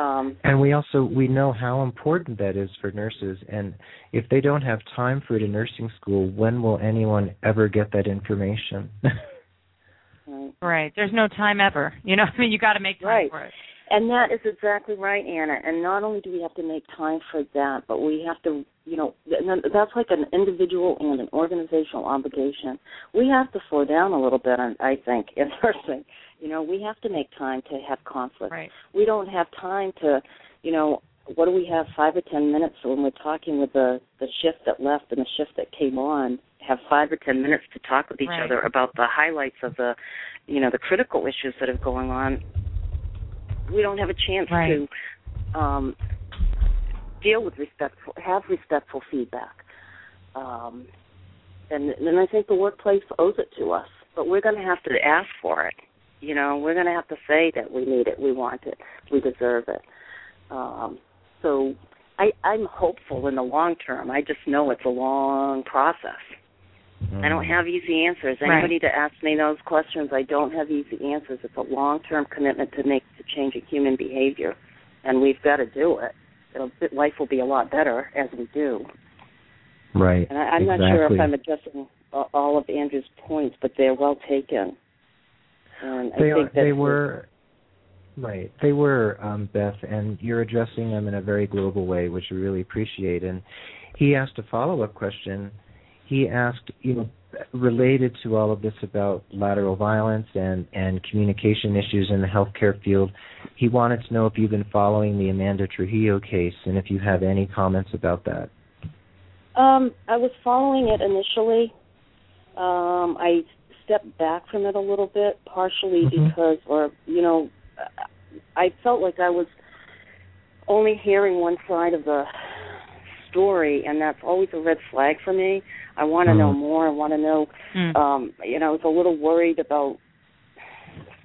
um, And we also we know how important that is for nurses and if they don't have time for it in nursing school, when will anyone ever get that information? <laughs> right. Right. There's no time ever. You know, <laughs> I mean, you got to make time Right. for it. And that is exactly right, Anna. And not only do we have to make time for that, but we have to, you know, th- that's like an individual and an organizational obligation. We have to slow down a little bit, I I think, in <laughs> nursing. You know, we have to make time to have conflict. Right. We don't have time to, you know, what do we have, five or ten minutes when we're talking with the the shift that left and the shift that came on? Have five or ten minutes to talk with each Right. other about the highlights of the, you know, the critical issues that are going on we don't have a chance Right. to um, deal with respectful, have respectful feedback. Um, and and I think the workplace owes it to us, but we're going to have to ask for it. You know, we're going to have to say that we need it, we want it, we deserve it. Um, so I, I'm hopeful in the long term. I just know it's a long process. Mm. I don't have easy answers. Anybody right. to ask me those questions, I don't have easy answers. It's a long term commitment to make to change a human behavior, and we've got to do it. It'll, life will be a lot better as we do. Right. And I, am exactly. not sure if I'm addressing all of Andrew's points, but they're well taken. And they think are, they were right. They were um, Beth, and you're addressing them in a very global way, which we really appreciate. And he asked a follow-up question. He asked, you know, related to all of this about lateral violence and and communication issues in the healthcare field. He wanted to know if you've been following the Amanda Trujillo case and if you have any comments about that. Um, I was following it initially. Um, I stepped back from it a little bit, partially mm-hmm. because, or you know, I felt like I was only hearing one side of the story, and that's always a red flag for me. I want to mm. know more. I want to know. Mm. Um, you know, I was a little worried about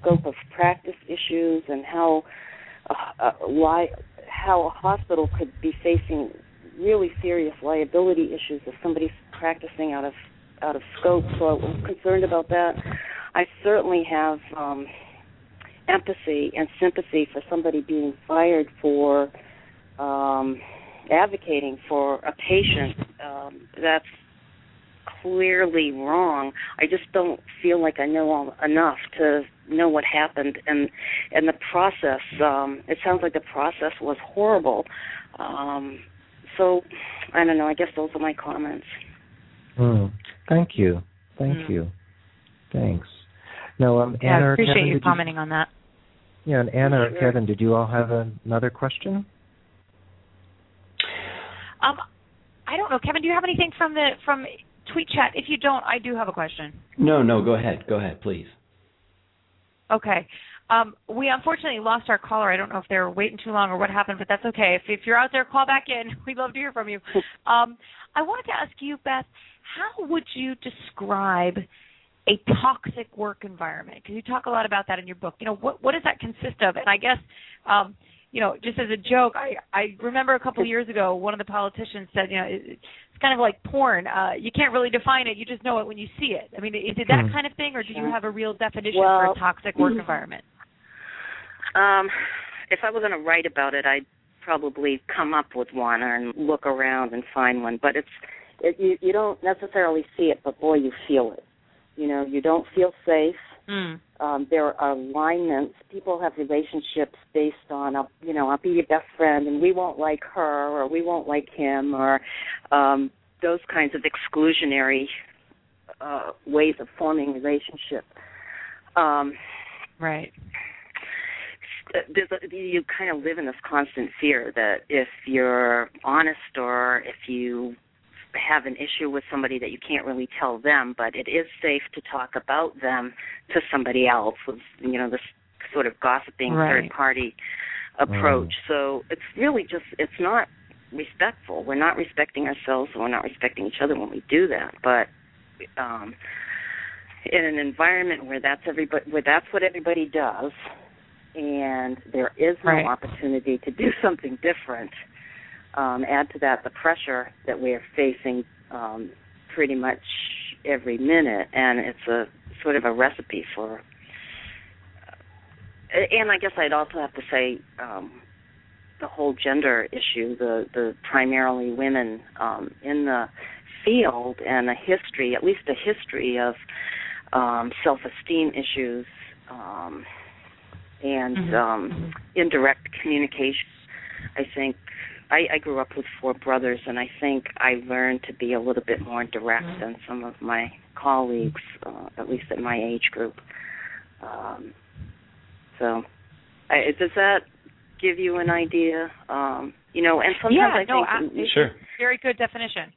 scope of practice issues and how uh, uh, why how a hospital could be facing really serious liability issues if somebody's practicing out of out of scope. So I was concerned about that. I certainly have um, empathy and sympathy for somebody being fired for um, advocating for a patient. Um, that's clearly wrong. I just don't feel like I know all, enough to know what happened and and the process. Um, it sounds like the process was horrible. Um, so I don't know. I guess those are my comments. Mm. Thank you. Thank mm. you. Thanks. No, um, yeah, Anna I appreciate Kevin, you commenting you, on that. Yeah, and Anna or Kevin, did you all have another question? Um, I don't know, Kevin. Do you have anything from the from tweet chat? If you don't, I do have a question. No, no, go ahead. Go ahead, please. Okay. Um, we unfortunately lost our caller. I don't know if they were waiting too long or what happened, but that's okay. If, if you're out there, call back in. <laughs> We'd love to hear from you. <laughs> Um, I wanted to ask you, Beth, how would you describe a toxic work environment? Because you talk a lot about that in your book. You know, what what does that consist of? And I guess, um, you know, just as a joke, I I remember a couple of years ago, one of the politicians said, you know, it's kind of like porn. Uh, you can't really define it; you just know it when you see it. I mean, is it that hmm. kind of thing, or do you have a real definition well, for a toxic work environment? Um, if I was going to write about it, I'd probably come up with one and look around and find one. But it's it, you you don't necessarily see it, but boy, you feel it. You know, you don't feel safe. Mm. Um, there are alignments. People have relationships based on, I'll, you know, I'll be your best friend, and we won't like her, or we won't like him, or um, those kinds of exclusionary uh, ways of forming relationship. Um, right there's a, you kind of live in this constant fear that if you're honest or if you have an issue with somebody that you can't really tell them, but it is safe to talk about them to somebody else with you know this sort of gossiping right. third party approach. Mm. So it's really just it's not respectful. We're not respecting ourselves and we're not respecting each other when we do that. But um in an environment where that's everybody where that's what everybody does and there is no right. opportunity to do something different. Um, add to that the pressure that we are facing um, pretty much every minute, and it's a sort of a recipe for. Uh, and I guess I'd also have to say um, the whole gender issue, the the primarily women um, in the field, and a history, at least a history of um, self-esteem issues. Um, and mm-hmm. um, mm-hmm. indirect communication. I think I, I grew up with four brothers, and I think I learned to be a little bit more direct mm-hmm. than some of my colleagues, uh, at least in my age group. Um, so, I, does that give you an idea? Um, you know, and sometimes yeah, I no, think I, sure, very good definition.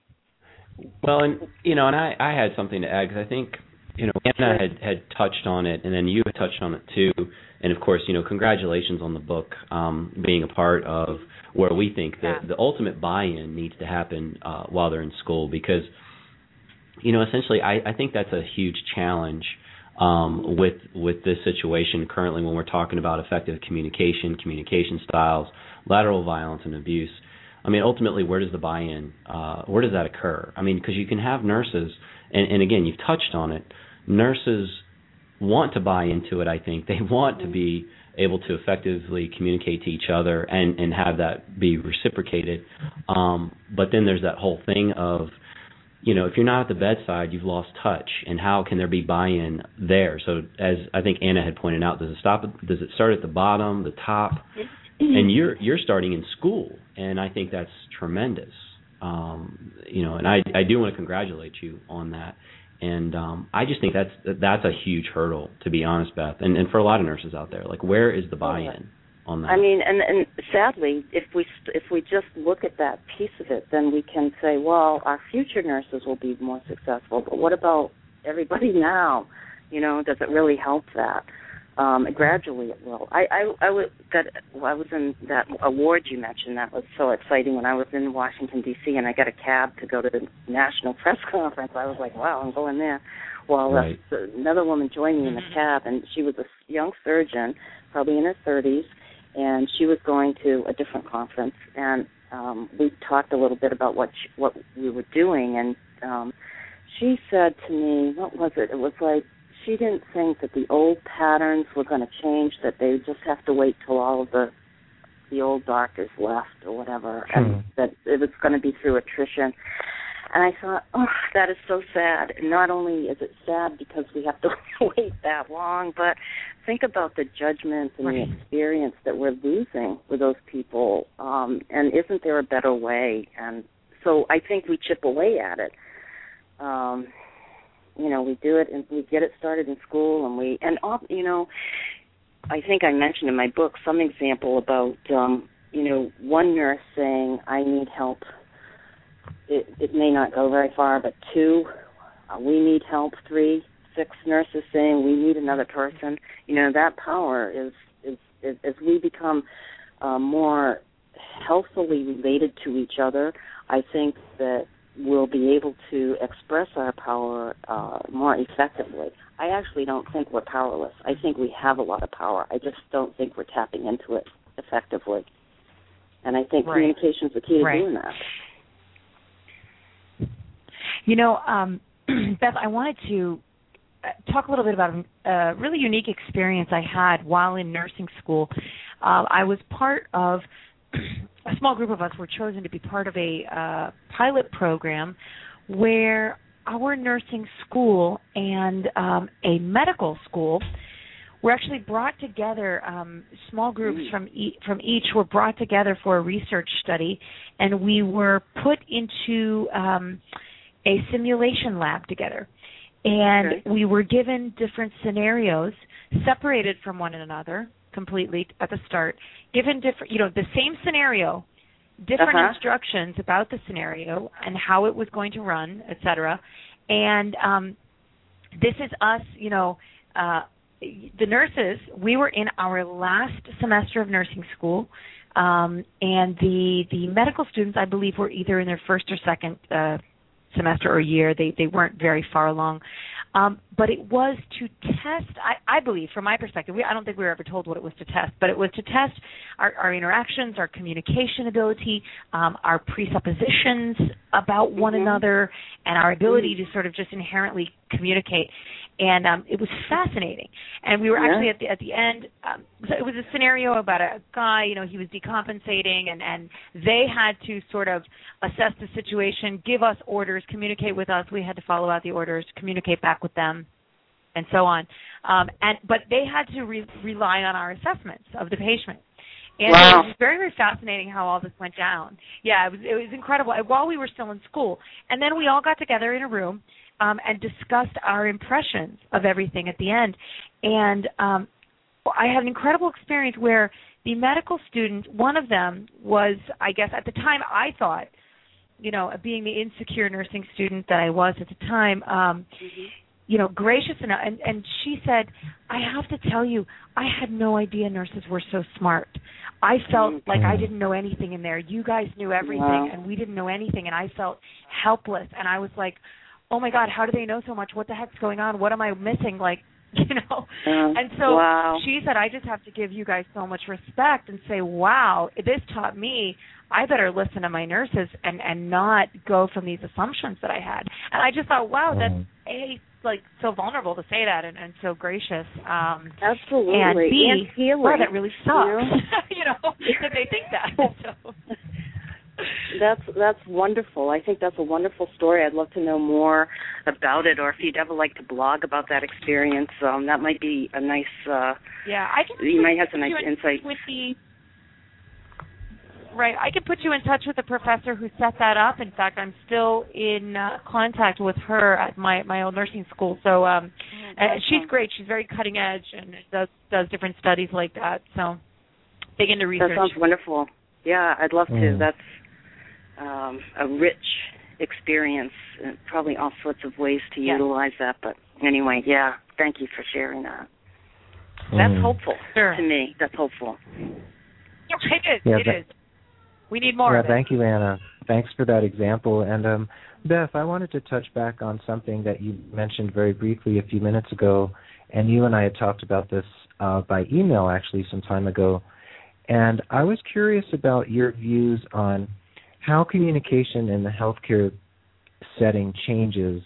Well, and you know, and I I had something to add because I think you know Anna had had touched on it, and then you had touched on it too and of course, you know, congratulations on the book um, being a part of where we think that the ultimate buy-in needs to happen uh, while they're in school because, you know, essentially, I, I think that's a huge challenge um, with with this situation currently when we're talking about effective communication, communication styles, lateral violence, and abuse. I mean, ultimately, where does the buy-in? Uh, where does that occur? I mean, because you can have nurses, and, and again, you've touched on it. Nurses want to buy into it. I think they want to be able to effectively communicate to each other and and have that be reciprocated. Um, but then there's that whole thing of you know, if you're not at the bedside, you've lost touch, and how can there be buy-in there? So, as I think Anna had pointed out, does it stop? Does it start at the bottom, the top? And you're you're starting in school, and I think that's tremendous. Um, you know, and I I do want to congratulate you on that. And um, I just think that's that's a huge hurdle, to be honest, Beth, and and for a lot of nurses out there. Like, where is the buy-in? on that. I mean, and and sadly, if we if we just look at that piece of it, then we can say, well, our future nurses will be more successful. But what about everybody <laughs> now? You know, does it really help that? Um, gradually, it will. I I I was that I was in that award you mentioned. That was so exciting when I was in Washington D.C. and I got a cab to go to the national <laughs> press conference. I was like, wow, I'm going there. Well, right. uh, another woman joined me in the cab, and she was a young surgeon, probably in her 30s, and she was going to a different conference, and um, we talked a little bit about what she, what we were doing, and um, she said to me, what was it? It was like she didn't think that the old patterns were going to change; that they just have to wait till all of the the old doctors left or whatever, Hmm. and that it was going to be through attrition. And I thought, oh, that is so sad. And not only is it sad because we have to <laughs> wait that long, but think about the judgment and the experience that we're losing with those people. Um, and isn't there a better way? And so I think we chip away at it. Um, you know, we do it and we get it started in school, and we and all, you know, I think I mentioned in my book some example about um, you know one nurse saying, "I need help." It, it may not go very far, but two, uh, we need help. Three, six nurses saying we need another person. You know that power is is, is as we become uh, more healthily related to each other. I think that we'll be able to express our power uh, more effectively. I actually don't think we're powerless. I think we have a lot of power. I just don't think we're tapping into it effectively. And I think Right. communication is the key to Right. doing that. You know, um, <clears throat> Beth, I wanted to uh, talk a little bit about a really unique experience I had while in nursing school. Uh, I was part of a small group of us were chosen to be part of a uh, pilot program where our nursing school and um, a medical school were actually brought together. Um, small groups Mm. from e- from each were brought together for a research study, and we were put into um, a simulation lab together. And Okay. we were given different scenarios, separated from one another completely at the start. Given different, you know, the same scenario, different Uh-huh. instructions about the scenario and how it was going to run, et cetera. And um, this is us, you know, uh, the nurses. We were in our last semester of nursing school, um, and the the medical students, I believe, were either in their first or second uh, semester or year. They they weren't very far along. Um, but it was to test, I, I believe, from my perspective, we, I don't think we were ever told what it was to test, but it was to test our, our interactions, our communication ability, um, our presuppositions about one Mhm. another, and our ability to sort of just inherently communicate. And um, it was fascinating. And we were Yeah. actually at the at the end. Um, so it was a scenario about a guy. You know, he was decompensating, and and they had to sort of assess the situation, give us orders, communicate with us. We had to follow out the orders, communicate back with them, and so on. Um, and but they had to re- rely on our assessments of the patient. And Wow. it was very, very fascinating how all this went down. Yeah, it was it was incredible. While we were still in school, and then we all got together in a room um, and discussed our impressions of everything at the end. And um, I had an incredible experience where the medical student, one of them was, I guess, at the time, I thought, you know, being the insecure nursing student that I was at the time, um, you know, gracious enough. And, and she said, I have to tell you, I had no idea nurses were so smart. I felt Mm. like I Mm. didn't know anything in there. You guys knew everything, Wow. and we didn't know anything. And I felt helpless. And I was like, oh my God, how do they know so much? What the heck's going on? What am I missing? Like, <laughs> you know. And so wow. she said, I just have to give you guys so much respect and say, wow, this taught me I better listen to my nurses and and not go from these assumptions that I had. And I just thought, wow, that's Mm-hmm. a like so vulnerable to say that and, and so gracious. Um Absolutely. and B, and healing. wow, that really sucks. You <laughs> You know, that they think that. <laughs> So That's that's wonderful. I think that's a wonderful story. I'd love to know more about it, or if you'd ever like to blog about that experience, um, that might be a nice. Uh, yeah, I can you might have some nice in insight. with the Right. I can put you in touch with the professor who set that up. In fact, I'm still in uh, contact with her at my my old nursing school. So um Oh, uh, she's great. She's very cutting edge and does does different studies like that. So big into research. That sounds wonderful. Yeah, I'd love to. Mm. That's um, a rich experience, and probably all sorts of ways to Yes. utilize that. But anyway, yeah, thank you for sharing that. That's Mm. hopeful Sure. to me. That's hopeful. It is. Yeah, it that- is. We need more yeah, of it. thank you, Anna. Thanks for that example. And um, Beth, I wanted to touch back on something that you mentioned very briefly a few minutes ago, and you and I had talked about this uh, by email actually some time ago. And I was curious about your views on how communication in the healthcare setting changes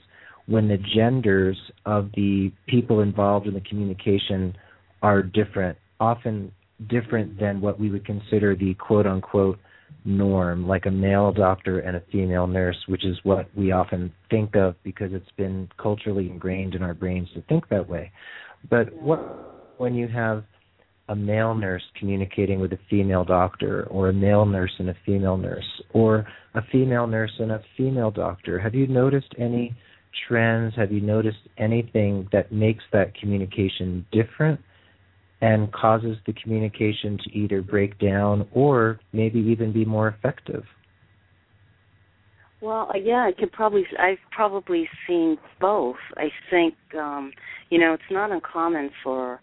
when the genders of the people involved in the communication are different, often different than what we would consider the quote unquote norm, like a male doctor and a female nurse, which is what we often think of because it's been culturally ingrained in our brains to think that way. But what when you have a male nurse communicating with a female doctor, or a male nurse and a female nurse, or a female nurse and a female doctor, have you noticed any trends? Have you noticed anything that makes that communication different? and causes the communication to either break down or maybe even be more effective. Well, uh, yeah, I could probably. I've probably seen both. I think, um, you know, it's not uncommon for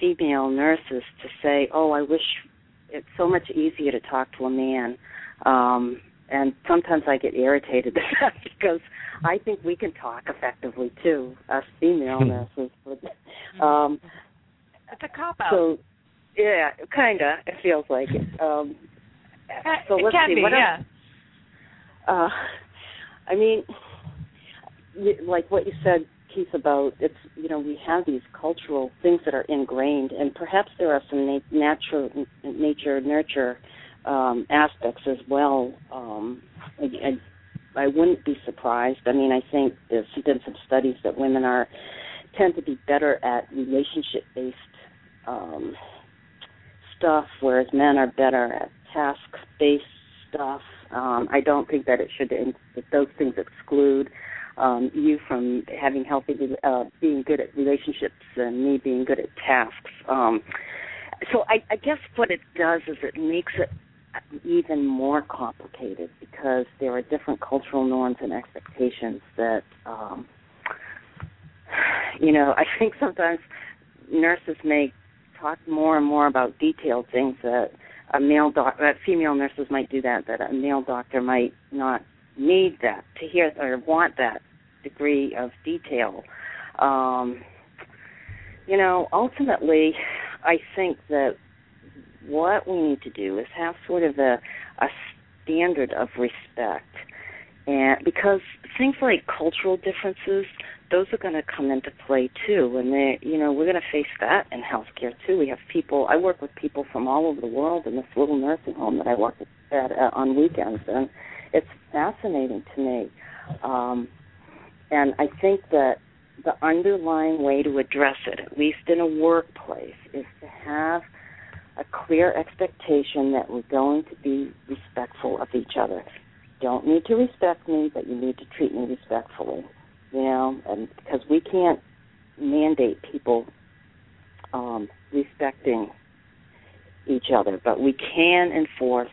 female nurses to say, "Oh, I wish it's so much easier to talk to a man." Um, and sometimes I get irritated <laughs> at that because I think we can talk effectively too, us female nurses. But, um, It's a cop out. so, yeah, kinda. It feels like it. Um, so it let's can see. be, what yeah. else? uh i mean y- like what you said keith about it's you know we have these cultural things that are ingrained and perhaps there are some na- natural nature nurture um aspects as well. Um I, I i wouldn't be surprised. I mean i think there's been some studies that women are tend to be better at relationship based um stuff whereas men are better at task based stuff. Um, I don't think that it should that those things exclude um, you from having healthy, uh, being good at relationships, and me being good at tasks. Um, so I, I guess what it does is it makes it even more complicated because there are different cultural norms and expectations that, um, you know, I think sometimes nurses may talk more and more about detailed things that a male doc, uh, female nurses might do that, that a male doctor might not need that to hear or want that degree of detail. Um, you know, ultimately, I think that what we need to do is have sort of a, a standard of respect, and because things like cultural differences, those are going to come into play too, and they, you know, we're going to face that in healthcare too. We have people. I work with people from all over the world in this little nursing home that I work at uh, on weekends, and it's fascinating to me. Um, and I think that the underlying way to address it, at least in a workplace, is to have a clear expectation that we're going to be respectful of each other. You don't need to respect me, but you need to treat me respectfully. You know, and because we can't mandate people um, respecting each other, but we can enforce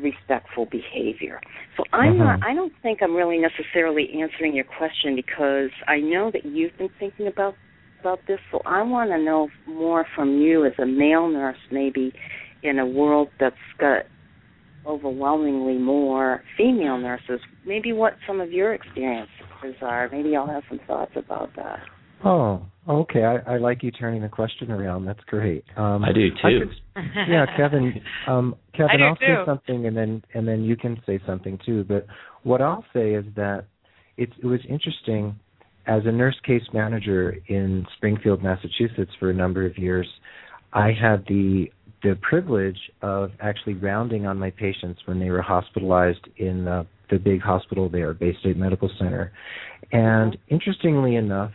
respectful behavior. So I'm Mhm. not I don't think I'm really necessarily answering your question because I know that you've been thinking about about this, so I want to know more from you as a male nurse maybe in a world that's got overwhelmingly more female nurses, maybe what some of your experiences are. Maybe I'll have some thoughts about that. Oh, okay. I, I like you turning the question around. That's great. Um, I do too. I could, yeah, Kevin. <laughs> Um, Kevin, I'll say something, and then and then you can say something too. But what I'll say is that it, it was interesting as a nurse case manager in Springfield, Massachusetts, for a number of years. I had the the privilege of actually rounding on my patients when they were hospitalized in the, the big hospital there, Baystate Medical Center. And interestingly enough,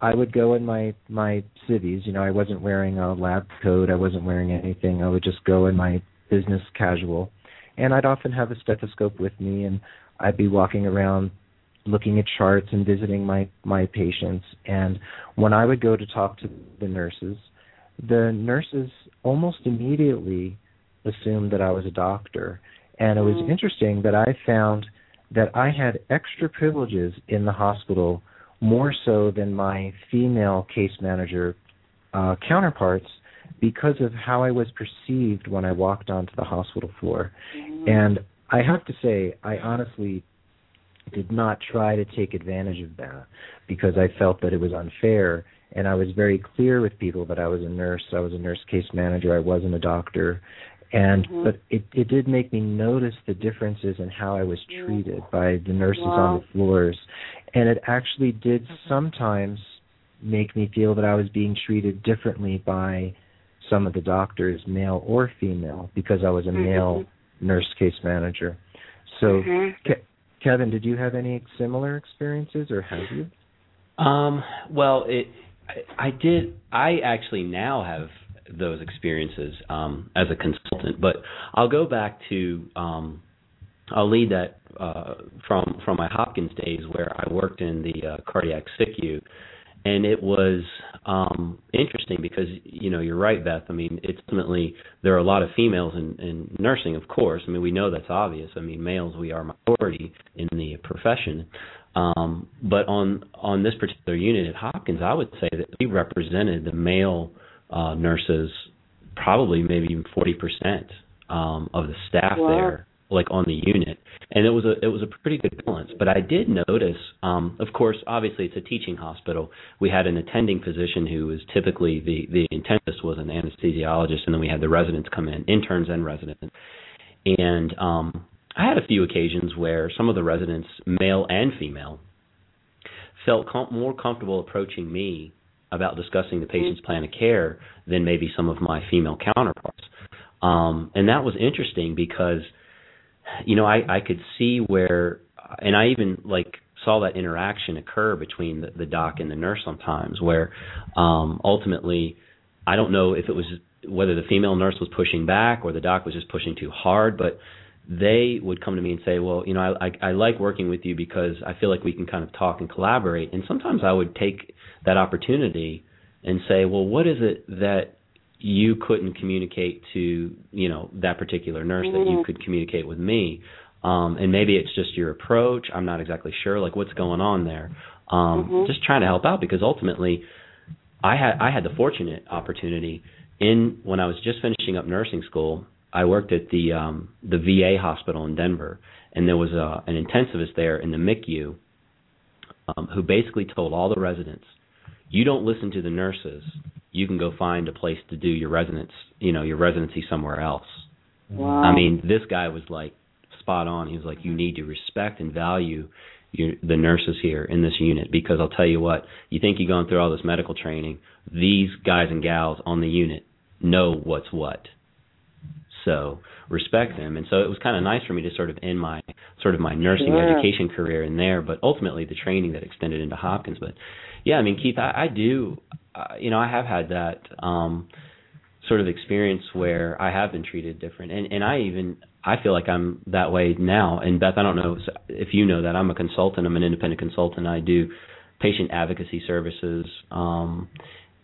I would go in my my cities. You know, I wasn't wearing a lab coat. I wasn't wearing anything. I would just go in my business casual, and I'd often have a stethoscope with me, and I'd be walking around looking at charts and visiting my my patients. And when I would go to talk to the nurses, the nurses almost immediately assumed that I was a doctor. And it was mm. interesting that I found that I had extra privileges in the hospital more so than my female case manager uh, counterparts because of how I was perceived when I walked onto the hospital floor. Mm-hmm. And I have to say, I honestly did not try to take advantage of that because I felt that it was unfair. And I was very clear with people that I was a nurse, I was a nurse case manager, I wasn't a doctor. And mm-hmm. but it it did make me notice the differences in how I was treated by the nurses wow. on the floors and it actually did mm-hmm. sometimes make me feel that I was being treated differently by some of the doctors, male or female, because I was a male mm-hmm. nurse case manager. So, mm-hmm. Ke- Kevin, did you have any similar experiences, or have you? Um, well, it, I, I did. I actually now have those experiences um, as a consultant, but I'll go back to. Um, I'll lead that uh, from from my Hopkins days where I worked in the uh, cardiac SICU, and it was um, interesting because you know you're right, Beth. I mean, it's ultimately there are a lot of females in, in nursing, of course. I mean, we know that's obvious. I mean, males we are minority in the profession, um, but on on this particular unit at Hopkins, I would say that we represented the male uh, nurses probably maybe even forty percent um, of the staff wow. there like on the unit. And it was a it was a pretty good balance. But i did notice um of course obviously it's a teaching hospital. We had an attending physician who was typically the the intensivist was an anesthesiologist and then we had the residents come in interns and residents. And um i had a few occasions where some of the residents male and female felt com- more comfortable approaching me about discussing the patient's plan of care than maybe some of my female counterparts. Um and that was interesting because you know, I I could see where, and I even like saw that interaction occur between the, the doc and the nurse sometimes, where um, ultimately, I don't know if it was whether the female nurse was pushing back or the doc was just pushing too hard, but they would come to me and say, "Well, you know, I, I I like working with you because I feel like we can kind of talk and collaborate." And sometimes I would take that opportunity and say, "Well, what is it that you couldn't communicate to you know that particular nurse mm-hmm. that you mm-hmm. could communicate with me um and maybe it's just your approach i'm not exactly sure like what's going on there um mm-hmm. just trying to help out because ultimately i had i had the fortunate opportunity in when i was just finishing up nursing school i worked at the um the va hospital in denver and there was a an intensivist there in the micu um who basically told all the residents you don't listen to the nurses you can go find a place to do your residence, you know, your residency somewhere else. Wow. I mean, this guy was like spot on. He was like, you need to respect and value your, the nurses here in this unit because I'll tell you what, you think you're going through all this medical training, these guys and gals on the unit know what's what. So respect them. And so it was kind of nice for me to sort of end my sort of my nursing yeah. education career in there, but ultimately the training that extended into Hopkins. But yeah, I mean, Keith, I, I do uh, you know, I have had that um sort of experience where I have been treated different, and and I even I feel like I'm that way now. And Beth, I don't know if you know that I'm a consultant. I'm an independent consultant. I do patient advocacy services, um,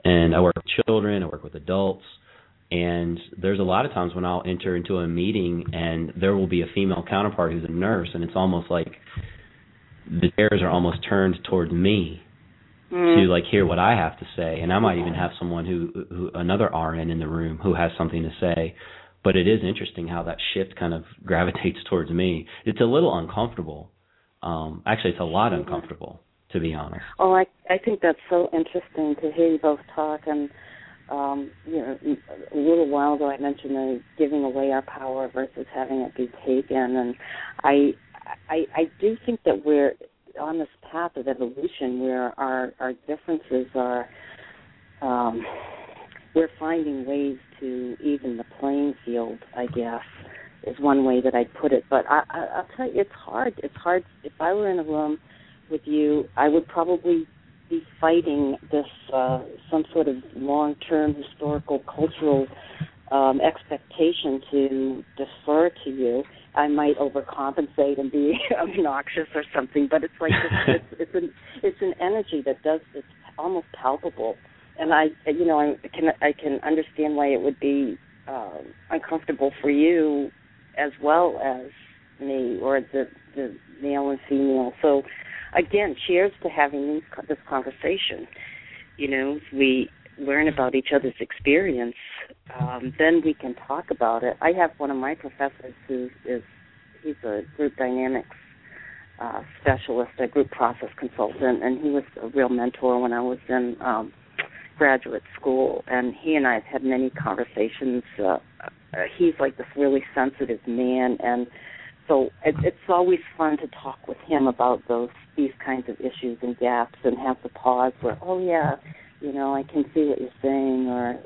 and I work with children. I work with adults. And there's a lot of times when I'll enter into a meeting and there will be a female counterpart who's a nurse, and it's almost like the chairs are almost turned toward me mm. to like hear what I have to say, and I might even have someone who, who another RN in the room who has something to say. But it is interesting how that shift kind of <laughs> gravitates towards me. It's a little uncomfortable. Um, actually, it's a lot uncomfortable, to be honest. Oh, I I think that's so interesting to hear you both talk. And um, you know, a little while ago I mentioned the giving away our power versus having it be taken, and I, I, I do think that we're on this path of evolution where our our differences are. Um, we're finding ways to even the playing field, I guess, is one way that I'd put it. But I, I, I'll tell you, it's hard. It's hard. If I were in a room with you, I would probably be fighting this uh, some sort of long-term historical cultural um, expectation to defer to you. I might overcompensate and be <laughs> obnoxious or something, but it's like it's, it's, <laughs> it's an it's an energy that does it's almost palpable, and I you know I can I can understand why it would be uh, uncomfortable for you as well as me or the the male and female. So again, cheers to having this conversation. You know, we learn about each other's experience, um, then we can talk about it. I have one of my professors who is he's a group dynamics uh, specialist, a group process consultant, and he was a real mentor when I was in um, graduate school. And he and I have had many conversations. Uh, uh, he's like this really sensitive man, and so it, it's always fun to talk with him about those these kinds of issues and gaps, and have the pause where, oh yeah, you know, I can see what you're saying, or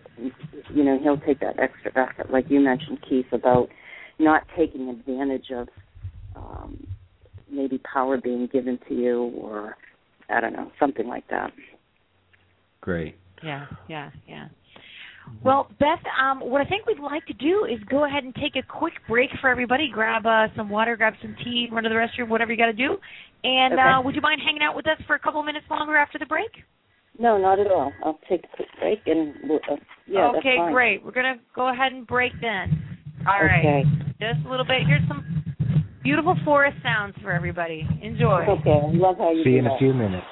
you know, he'll take that extra effort, like you mentioned, Keith, about not taking advantage of um, maybe power being given to you, or I don't know, something like that. Great. Yeah, yeah, yeah. Well, Beth, um, what I think we'd like to do is go ahead and take a quick break for everybody. Grab uh, some water, grab some tea, run to the restroom, whatever you got to do. And okay. uh, would you mind hanging out with us for a couple minutes longer after the break? No, not at all. I'll take a quick break and we'll, uh, yeah. Okay, that's fine. great. We're gonna go ahead and break then. All okay. right. Just a little bit. Here's some beautiful forest sounds for everybody. Enjoy. Okay. I love how you See do you in that. a few minutes.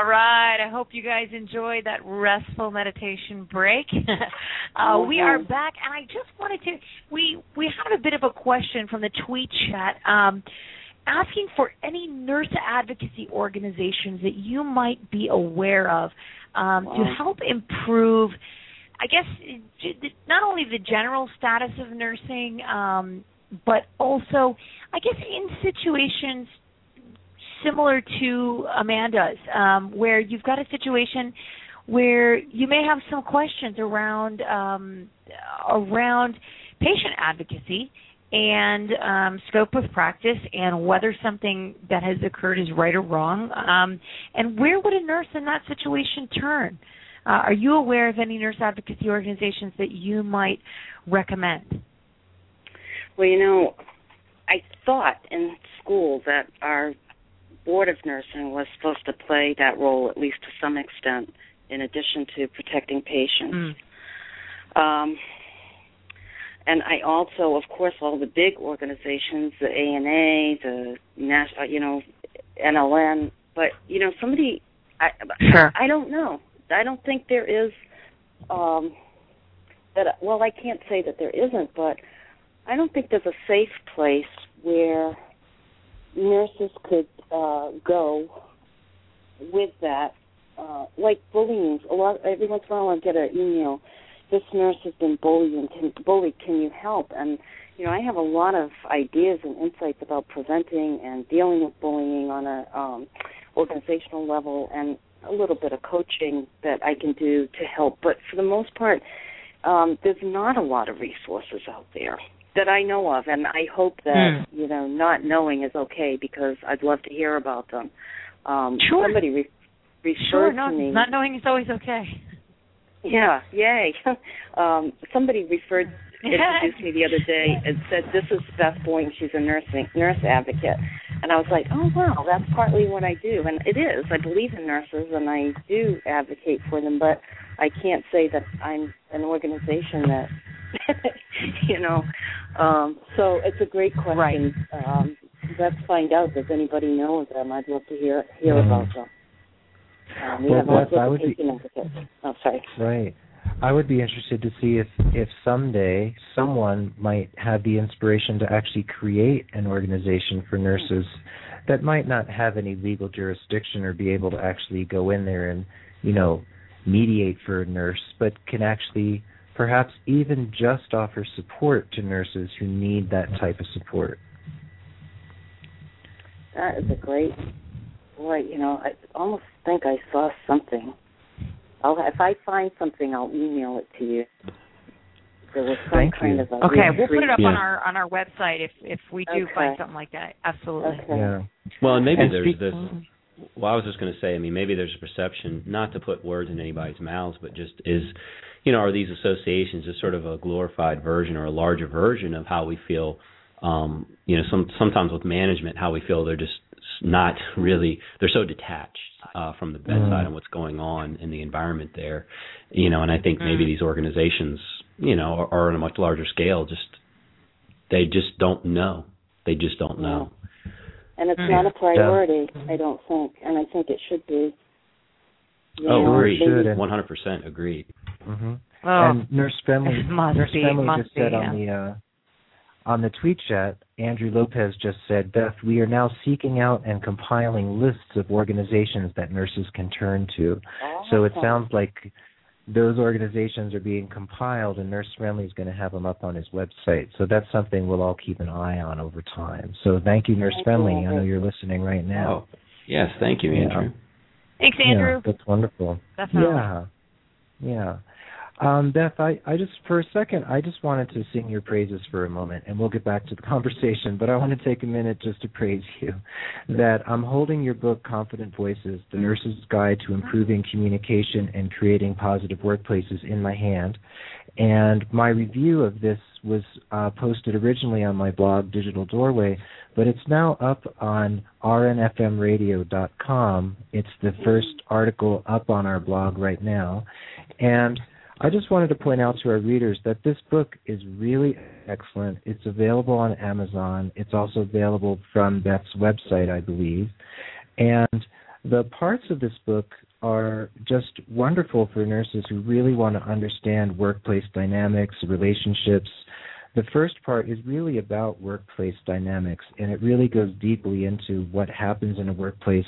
All right. I hope you guys enjoyed that restful meditation break. <laughs> uh, we are back, and I just wanted to. We we had a bit of a question from the tweet chat. Um, asking for any nurse advocacy organizations that you might be aware of um, wow. to help improve, I guess, not only the general status of nursing, um, but also, I guess, in situations similar to Amanda's, um, where you've got a situation where you may have some questions around um, around patient advocacy and um, scope of practice and whether something that has occurred is right or wrong. Um, and where would a nurse in that situation turn? Uh, are you aware of any nurse advocacy organizations that you might recommend? Well, you know, I thought in school that our board of nursing was supposed to play that role at least to some extent, in addition to protecting patients. Mm. Um, and I also, of course, all the big organizations, the ANA, the national, you know, NLN. But you know, somebody, I, sure. I don't know. I don't think there is. Um, that well, I can't say that there isn't, but I don't think there's a safe place where nurses could uh, go with that. Uh, like bullying, a lot. Every once in a while, I get an email this nurse has been bullied can, bullied. Can you help? And you know, I have a lot of ideas and insights about preventing and dealing with bullying on a um, organizational level, and a little bit of coaching that I can do to help. But for the most part, um, there's not a lot of resources out there that I know of, and I hope that mm. you know not knowing is okay because I'd love to hear about them. Um, sure. Somebody re- referred sure, not, to me. Not knowing is always okay. Yeah, yay. <laughs> um, somebody referred <laughs> introduced me the other day and said this is Beth Boynton. She's a nursing nurse advocate, and I was like, oh wow, that's partly what I do, and it is. I believe in nurses and I do advocate for them, but I can't say that I'm an organization that, <laughs> you know. Um, so it's a great question. Right. Um, let's find out. Does anybody know them? I'd love to hear hear mm-hmm. about them. Um, we well, have I would be, Oh, sorry. Right. I would be interested to see if if someday someone might have the inspiration to actually create an organization for nurses that might not have any legal jurisdiction or be able to actually go in there and you know mediate for a nurse, but can actually perhaps even just offer support to nurses who need that type of support. That is a great boy, you know, I almost think I saw something. I'll if I find something, I'll email it to you. There was some Thank kind you. of a okay. We'll put it up yeah. on our on our website if if we do okay. find something like that. Absolutely. Okay. Yeah. Well, and maybe And there's speak- this. Mm-hmm. Well, I was just going to say. I mean, maybe there's a perception, not to put words in anybody's mouths, but just is, you know, are these associations just sort of a glorified version or a larger version of how we feel? Um, you know, some sometimes with management, how we feel they're just not really they're so detached uh, from the bedside Mm. and what's going on in the environment there, you know. And I think maybe Mm. these organizations, you know, are, are on a much larger scale. Just they just don't know. They just don't know. And it's Mm. not a priority, I don't think, and I think it should be. You Oh, know, agreed. should. One hundred percent agreed. hmm Oh, and Nurse Friendly, must Nurse be, Friendly must just said be, on the uh, on the tweet chat, Andrew Lopez just said, Beth, we are now seeking out and compiling lists of organizations that nurses can turn to. So it sounds like those organizations are being compiled, and Nurse Friendly is going to have them up on his website. So that's something we'll all keep an eye on over time. So thank you, Nurse Thank you, Friendly. I know you're listening right now. Oh, yes. Thank you, Yeah. Andrew. thanks, Andrew. Yeah, that's wonderful. Definitely. Yeah, yeah. Um, Beth, I, I just for a second, I just wanted to sing your praises for a moment, and we'll get back to the <laughs> conversation. But I want to take a minute just to praise you. That I'm holding your book, Confident Voices: The Nurse's Guide to Improving Communication and Creating Positive Workplaces, in my hand, and my review of this was uh, posted originally on my blog, Digital Doorway, but it's now up on rnfmradio.com. It's the first article up on our blog right now, and I just wanted to point out to our readers that this book is really excellent. It's available on Amazon. It's also available from Beth's website, I believe. And The parts of this book are just wonderful for nurses who really want to understand workplace dynamics, relationships. The first part is really about workplace dynamics, and it really goes deeply into what happens in a workplace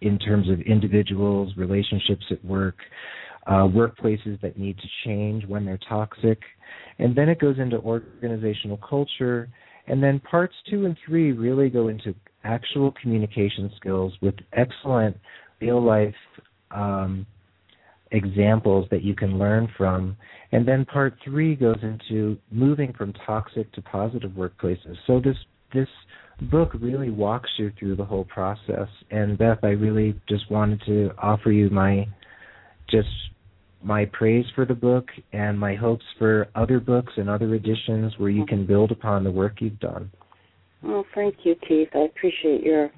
in terms of individuals, relationships at work, uh, workplaces that need to change when they're toxic. And then it goes into organizational culture. And then parts two and three really go into actual communication skills with excellent real life um, examples that you can learn from. And then part three goes into moving from toxic to positive workplaces. So this this book really walks you through the whole process. And Beth, I really just wanted to offer you my just my praise for the book and my hopes for other books and other editions where you can build upon the work you've done. Well, thank you, Keith. I appreciate your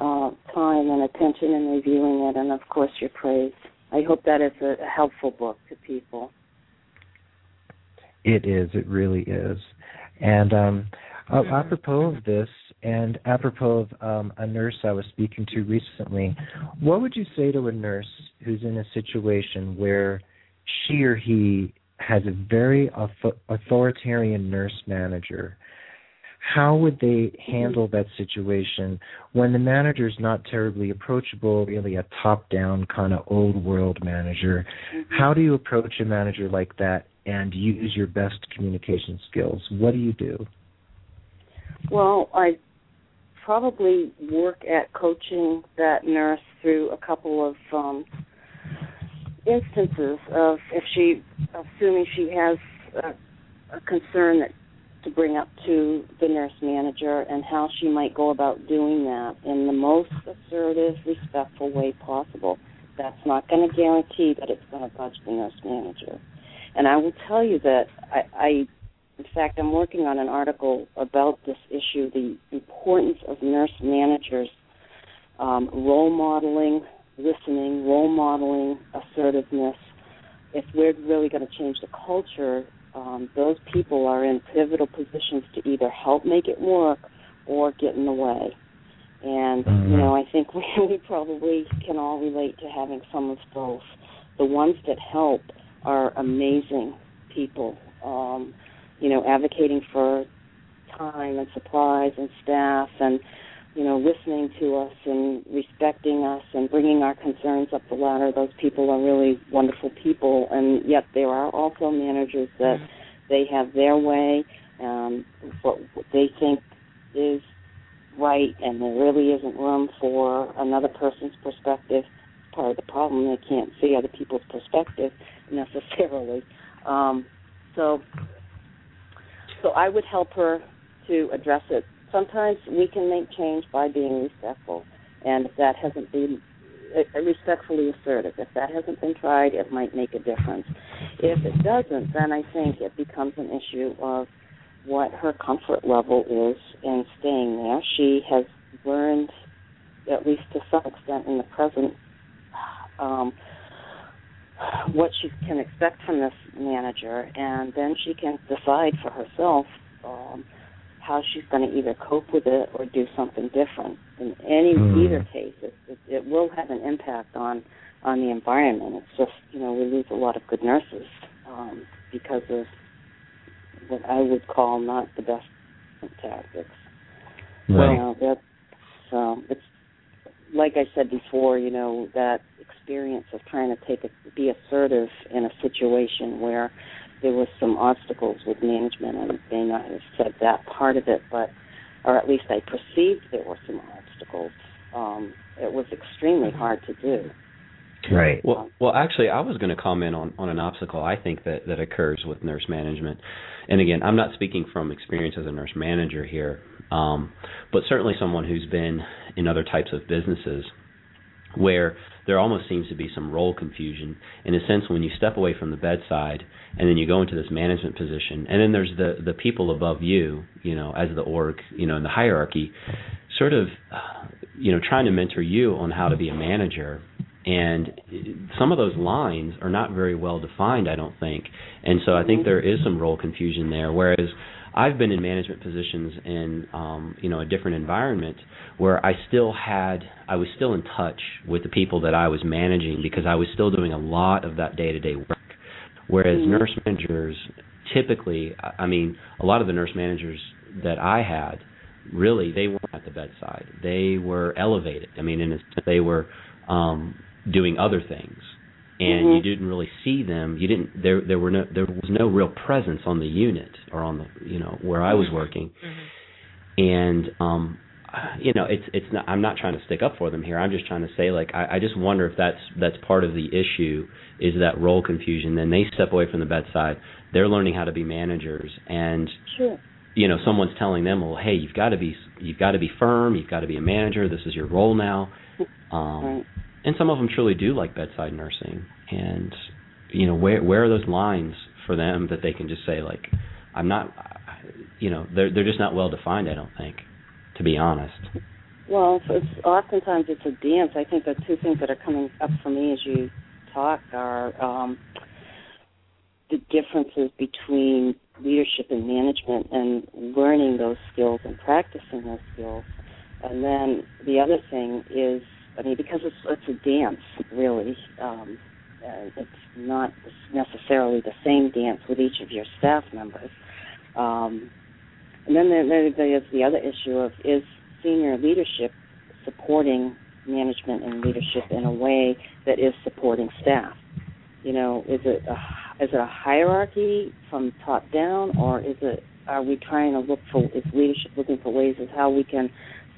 uh, time and attention in reviewing it, and of course your praise. I hope that is a helpful book to people. It is. It really is. And um, mm-hmm. apropos of this, and apropos of um, a nurse I was speaking to recently, what would you say to a nurse who's in a situation where she or he has a very authoritarian nurse manager? How would they handle that situation when the manager is not terribly approachable, really a top down kind of old world manager? Mm-hmm. How do you approach a manager like that and use your best communication skills? What do you do? Well, I probably work at coaching that nurse through a couple of um, instances of if she, assuming she has a, a concern that to bring up to the nurse manager and how she might go about doing that in the most assertive, respectful way possible. That's not going to guarantee that it's going to budge the nurse manager. And I will tell you that I, I in fact, I'm working on an article about this issue the importance of nurse managers um, role modeling, listening, role modeling, assertiveness. If we're really going to change the culture, um, those people are in pivotal positions to either help make it work or get in the way. And mm-hmm. you know, I think <laughs> we, we probably can all relate to having some of both. The ones that help are amazing people. Um, you know, advocating for time and supplies and staff and, you know, listening to us and respecting us and bringing our concerns up the ladder. Those people are really wonderful people, and yet there are also managers that they have their way, um, what they think is right, and there really isn't room for another person's perspective. Part of the problem, they can't see other people's perspective necessarily. Um, so so I would help her to address it. Sometimes we can make change by being respectful, and if that hasn't been uh, respectfully assertive, if that hasn't been tried, it might make a difference. If it doesn't, then I think it becomes an issue of what her comfort level is in staying there. She has learned, at least to some extent in the present, um, what she can expect from this manager, and then she can decide for herself um, how she's going to either cope with it or do something different. In any mm. either case, it, it, it will have an impact on on the environment. It's just you know we lose a lot of good nurses um, because of what I would call not the best tactics. Right. You know, that, so it's like I said before, you know, that experience of trying to take a, be assertive in a situation where there was some obstacles with management. I may not have said that part of it, but or at least I perceived there were some obstacles. Um, it was extremely hard to do. Right. Well, well, actually, I was going to comment on on an obstacle I think that that occurs with nurse management, and again, I'm not speaking from experience as a nurse manager here, um, but certainly someone who's been in other types of businesses where there almost seems to be some role confusion. In a sense when you step away from the bedside and then you go into this management position and then there's the the people above you you know as the org you know in the hierarchy sort of you know trying to mentor you on how to be a manager. And some of those lines are not very well defined i don't think. And so i think there is some role confusion there. Whereas I've been in management positions in um, you know a different environment where I still had I was still in touch with the people that I was managing because I was still doing a lot of that day to day work. Whereas mm-hmm. nurse managers typically, I mean, a lot of the nurse managers that I had really they weren't at the bedside. They were elevated. I mean, in a, they were um, doing other things and mm-hmm. you didn't really see them. You didn't there there were no there was no real presence on the unit or on the you know where I was mm-hmm. working, mm-hmm. and um you know it's it's not I'm not trying to stick up for them here. I'm just trying to say like I, I just wonder if that's that's part of the issue is that role confusion. Then they step away from the bedside. They're learning how to be managers and. Sure. You know, someone's telling them, "Well, hey, you've got to be you've got to be firm. You've got to be a manager. This is your role now." Um, right and some of them truly do like bedside nursing. And you know where where are those lines for them that they can just say like i'm not you know they're they're just not well defined i don't think to be honest. Well it's oftentimes it's a dance. I think the two things that are coming up for me as you talk are um the differences between leadership and management and learning those skills and practicing those skills. And then the other thing is I mean, because it's it's a dance, really. Um, uh, it's not necessarily the same dance with each of your staff members. Um, and then there, there, there's the other issue of is senior leadership supporting management and leadership in a way that is supporting staff. You know, is it a, is it a hierarchy from top down, or is it are we trying to look for is leadership looking for ways of how we can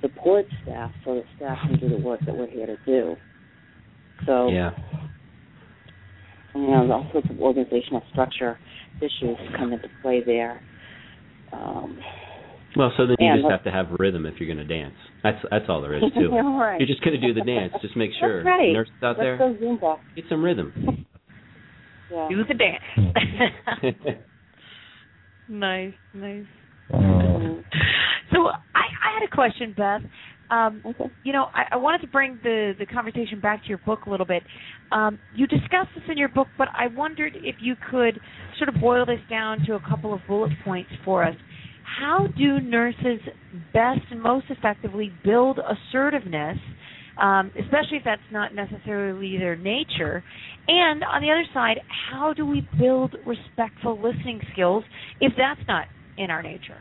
support staff so that staff can do the work that we're here to do. So, yeah. you know, all sorts of organizational structure issues come into play there. Um, well, so then you just have to have rhythm if you're going to dance. That's that's all there is <laughs> to it. right. You're just going to do the dance. Just make sure that's right. nurses out Let's there go Zumba. get some rhythm. yeah. Do the dance. <laughs> <laughs> nice, nice. Mm-hmm. So I, I had a question, Beth. Um, okay. You know, I, I wanted to bring the, the conversation back to your book a little bit. Um, you discussed this in your book, but I wondered if you could sort of boil this down to a couple of bullet points for us. How do nurses best and most effectively build assertiveness, um, especially if that's not necessarily their nature? And on the other side, how do we build respectful listening skills if that's not in our nature?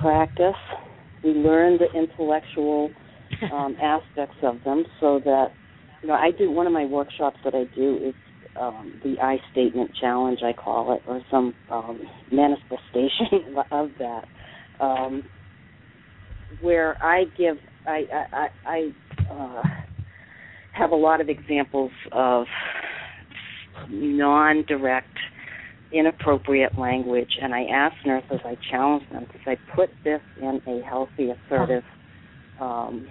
Practice. We learn the intellectual um, <laughs> aspects of them so that, you know, I do one of my workshops that I do is um, the I statement challenge, I call it, or some um, manifestation <laughs> of that, um, where I give, I, I, I uh, have a lot of examples of non-direct inappropriate language, and I ask nurses, I challenge them to say, put this in a healthy, assertive um,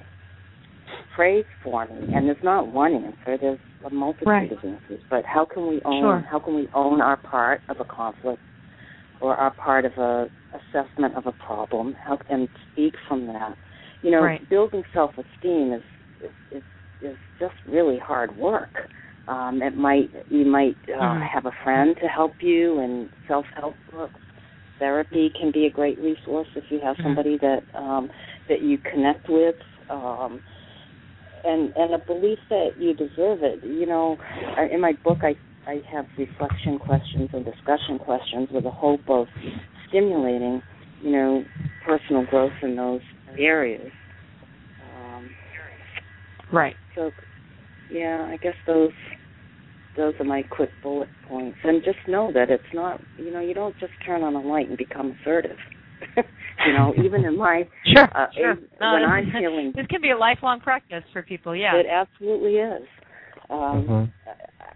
phrase for me. And there's not one answer; there's a multitude right. of answers. But how can we own? Sure. How can we own our part of a conflict, or our part of a assessment of a problem? How can speak from that? You know, right. building self-esteem is, is is just really hard work. Um, it might you might uh, mm-hmm. have a friend to help you, and self help books. Therapy can be a great resource if you have mm-hmm. somebody that um, that you connect with, um, and and a belief that you deserve it. You know, in my book, I I have reflection questions and discussion questions with the hope of stimulating, you know, personal growth in those areas. Um, right. So, yeah, I guess those those are my quick bullet points. And just know that it's not, you know, you don't just turn on a light and become assertive. <laughs> you know, even in my <laughs> sure, uh, sure. No, when I'm <laughs> feeling this can be a lifelong practice for people. Yeah, it absolutely is. Um, mm-hmm.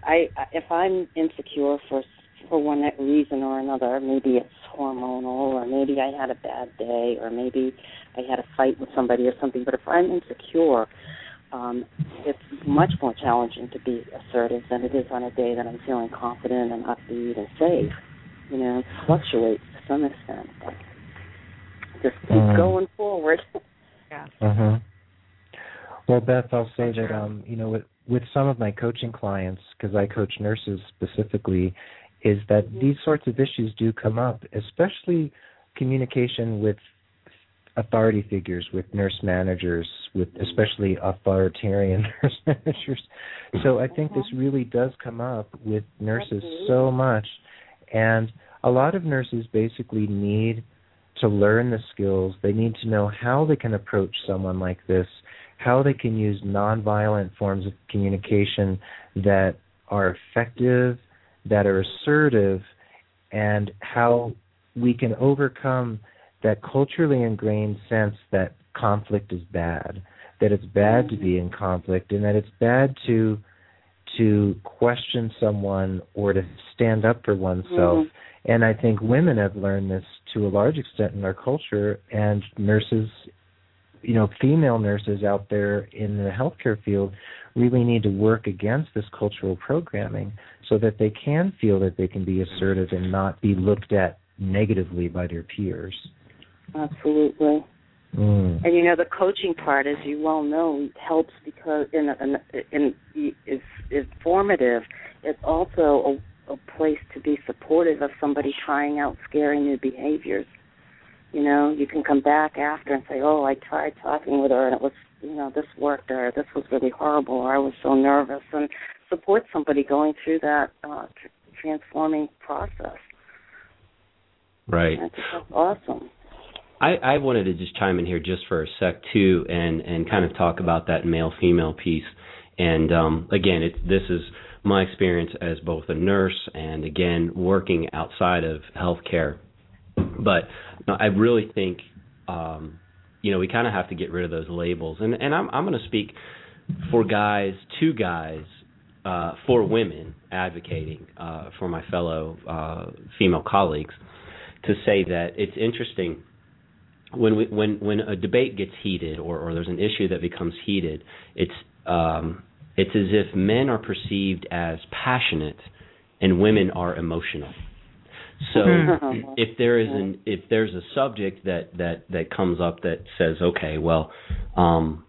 I, I if I'm insecure for for one reason or another, maybe it's hormonal, or maybe I had a bad day, or maybe I had a fight with somebody or something. But if I'm insecure, um, it's much more challenging to be assertive than it is on a day that I'm feeling confident and upbeat and safe. You know, it fluctuates to some extent, but just keep mm. going forward. <laughs> yeah. Uh-huh. Well, Beth, I'll say that um, you know, with with some of my coaching clients, because I coach nurses specifically, is that these sorts of issues do come up, especially communication with authority figures, with nurse managers, with mm-hmm. especially authoritarian <laughs> nurse managers. So I think this mm-hmm. really does come up with nurses so much. And a lot of nurses basically need to learn the skills. They need to know how they can approach someone like this, how they can use nonviolent forms of communication that are effective, that are assertive, and how we can overcome that culturally ingrained sense that conflict is bad, that it's bad to be in conflict, and that it's bad to to question someone or to stand up for oneself. Mm-hmm. And I think women have learned this to a large extent in our culture, and nurses, you know, female nurses out there in the healthcare field really need to work against this cultural programming so that they can feel that they can be assertive and not be looked at negatively by their peers. Absolutely. Mm. And you know the coaching part, as you well know, helps because in in, in is is formative. It's also a, a place to be supportive of somebody trying out scary new behaviors. You know, you can come back after and say, "Oh, I tried talking with her and it was, you know, this worked or this was really horrible or I was so nervous," and support somebody going through that uh, tr- transforming process. Right. That's awesome. I, I wanted to just chime in here just for a sec too, and and kind of talk about that male female piece. And um, again, it, this is my experience as both a nurse and again working outside of healthcare. But I really think um, you know we kind of have to get rid of those labels. And and I'm I'm going to speak for guys, two guys, uh, for women advocating uh, for my fellow uh, female colleagues to say that it's interesting when we, when when a debate gets heated or, or there's an issue that becomes heated, it's um, it's as if men are perceived as passionate and women are emotional. So mm-hmm. if there is an if there's a subject that that that comes up that says, okay, well, um,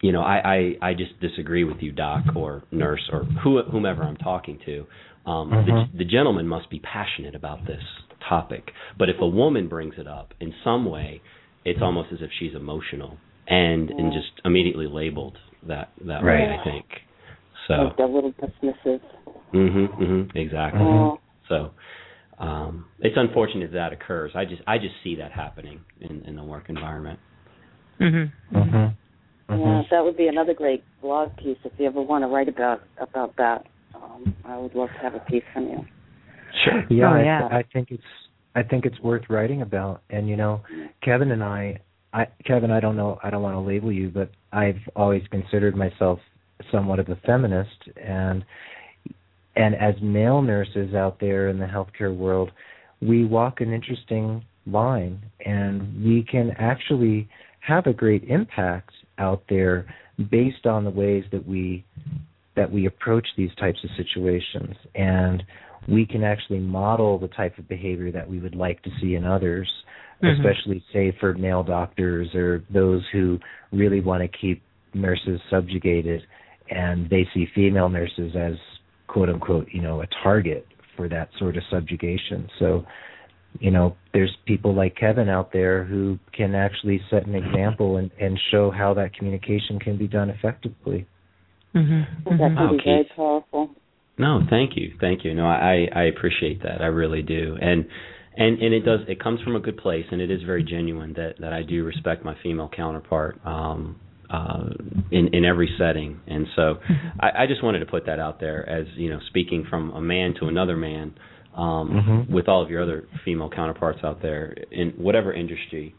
you know, I, I I just disagree with you, doc or nurse or who, whomever I'm talking to. Um, the, mm-hmm. the gentleman must be passionate about this topic. But if a woman brings it up in some way, it's almost as if she's emotional and yeah. and just immediately labeled that that right. way. I think so. Like a little dismissive. Mhm. Mhm. Exactly. Mm-hmm. So. Um, it's unfortunate that that occurs. I just I just see that happening in, in the work environment. Mhm. Mhm. Yeah, that would be another great blog piece if you ever want to write about about that. Um, I would love to have a piece from you. Sure. Yeah, oh, yeah. I, I think it's I think it's worth writing about. And you know, Kevin and I, I Kevin, I don't know, I don't want to label you, but I've always considered myself somewhat of a feminist, and and as male nurses out there in the healthcare world, we walk an interesting line, and we can actually have a great impact out there based on the ways that we that we approach these types of situations and we can actually model the type of behavior that we would like to see in others, mm-hmm. especially say for male doctors or those who really want to keep nurses subjugated and they see female nurses as quote unquote, you know, a target for that sort of subjugation. So, you know, there's people like Kevin out there who can actually set an example and, and show how that communication can be done effectively. Mm-hmm. That can be very powerful. No, thank you, thank you. No, I I appreciate that. I really do, and and and it does. It comes from a good place, and it is very genuine that that I do respect my female counterpart um, uh, in in every setting. And so, mm-hmm. I, I just wanted to put that out there as you know, speaking from a man to another man, um, mm-hmm. with all of your other female counterparts out there in whatever industry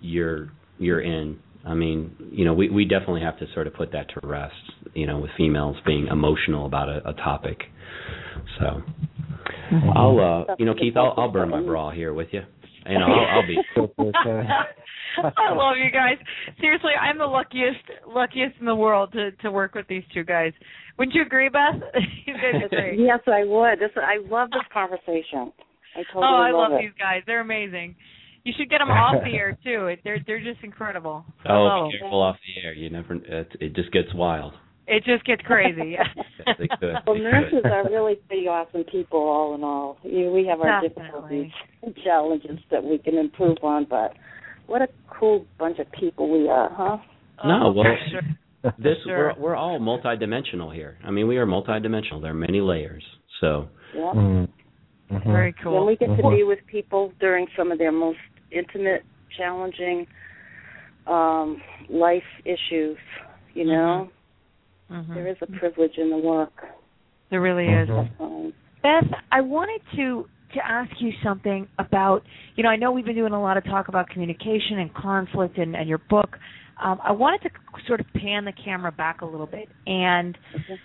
you're you're in. I mean, you know, we we definitely have to sort of put that to rest. You know, with females being emotional about a, a topic. So, mm-hmm. I'll, uh, you know, Keith, I'll I'll burn my bra here with you. You know, I'll, I'll be. <laughs> I love you guys. Seriously, I'm the luckiest luckiest in the world to to work with these two guys. Wouldn't you agree, Beth? <laughs> you guys are great. Yes, I would. This I love this conversation. I totally oh, I love, love these guys. They're amazing. You should get them off the air <laughs> too. They're they're just incredible. Oh, be careful off the air. You never. It, it just gets wild. it just gets crazy. <laughs> Yes, they could. Well, They nurses could. are really pretty awesome people, all in all. You- We have our Definitely. difficulties and challenges that we can improve on, but what a cool bunch of people we are, huh? No, Oh, well, sure. <laughs> This Sure. we're we're all multidimensional here. I mean, we are multidimensional. There are many layers. So Yeah. Mm. Mhm. Very Then cool. we get to Mhm. be with people during some of their most intimate, challenging um, life issues. You know, Mhm. there is a privilege in the work. There really is. Mhm. Um, Beth, I wanted to to ask you something about, you know, I know we've been doing a lot of talk about communication and conflict and, and your book. Um, I wanted to sort of pan the camera back a little bit and Okay.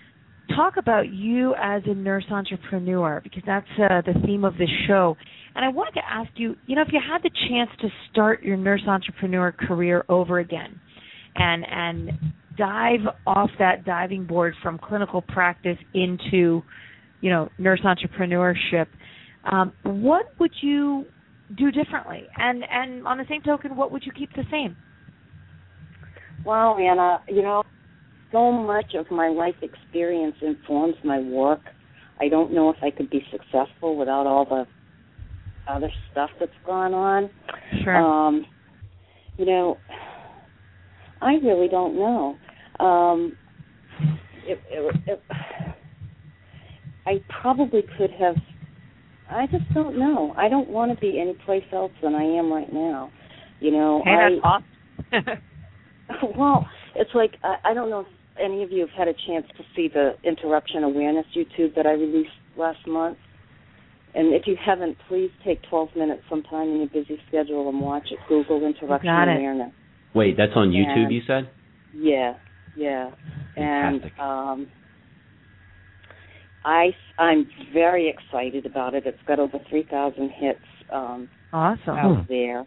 Talk about you as a nurse entrepreneur because that's uh, the theme of this show. And I wanted to ask you, you know, if you had the chance to start your nurse entrepreneur career over again and and dive off that diving board from clinical practice into, you know, nurse entrepreneurship, um, what would you do differently? And and on the same token, what would you keep the same? Well, Anna, you know, so much of my life experience informs my work. I don't know if I could be successful without all the other stuff that's gone on. Sure. Um, you know, I really don't know. Um, it, it, it, I probably could have. I just don't know. I don't want to be any place else than I am right now. You know, hey, I, awesome. <laughs> <laughs> well, it's like I, I don't know if any of you have had a chance to see the interruption awareness YouTube that I released last month. And if you haven't, please take 12 minutes sometime in your busy schedule and watch it. Google interruption Got it. awareness. wait, that's on YouTube. And- You said? Yeah, yeah. And um I I'm very excited about it. It's got over 3,000 hits um awesome. out there.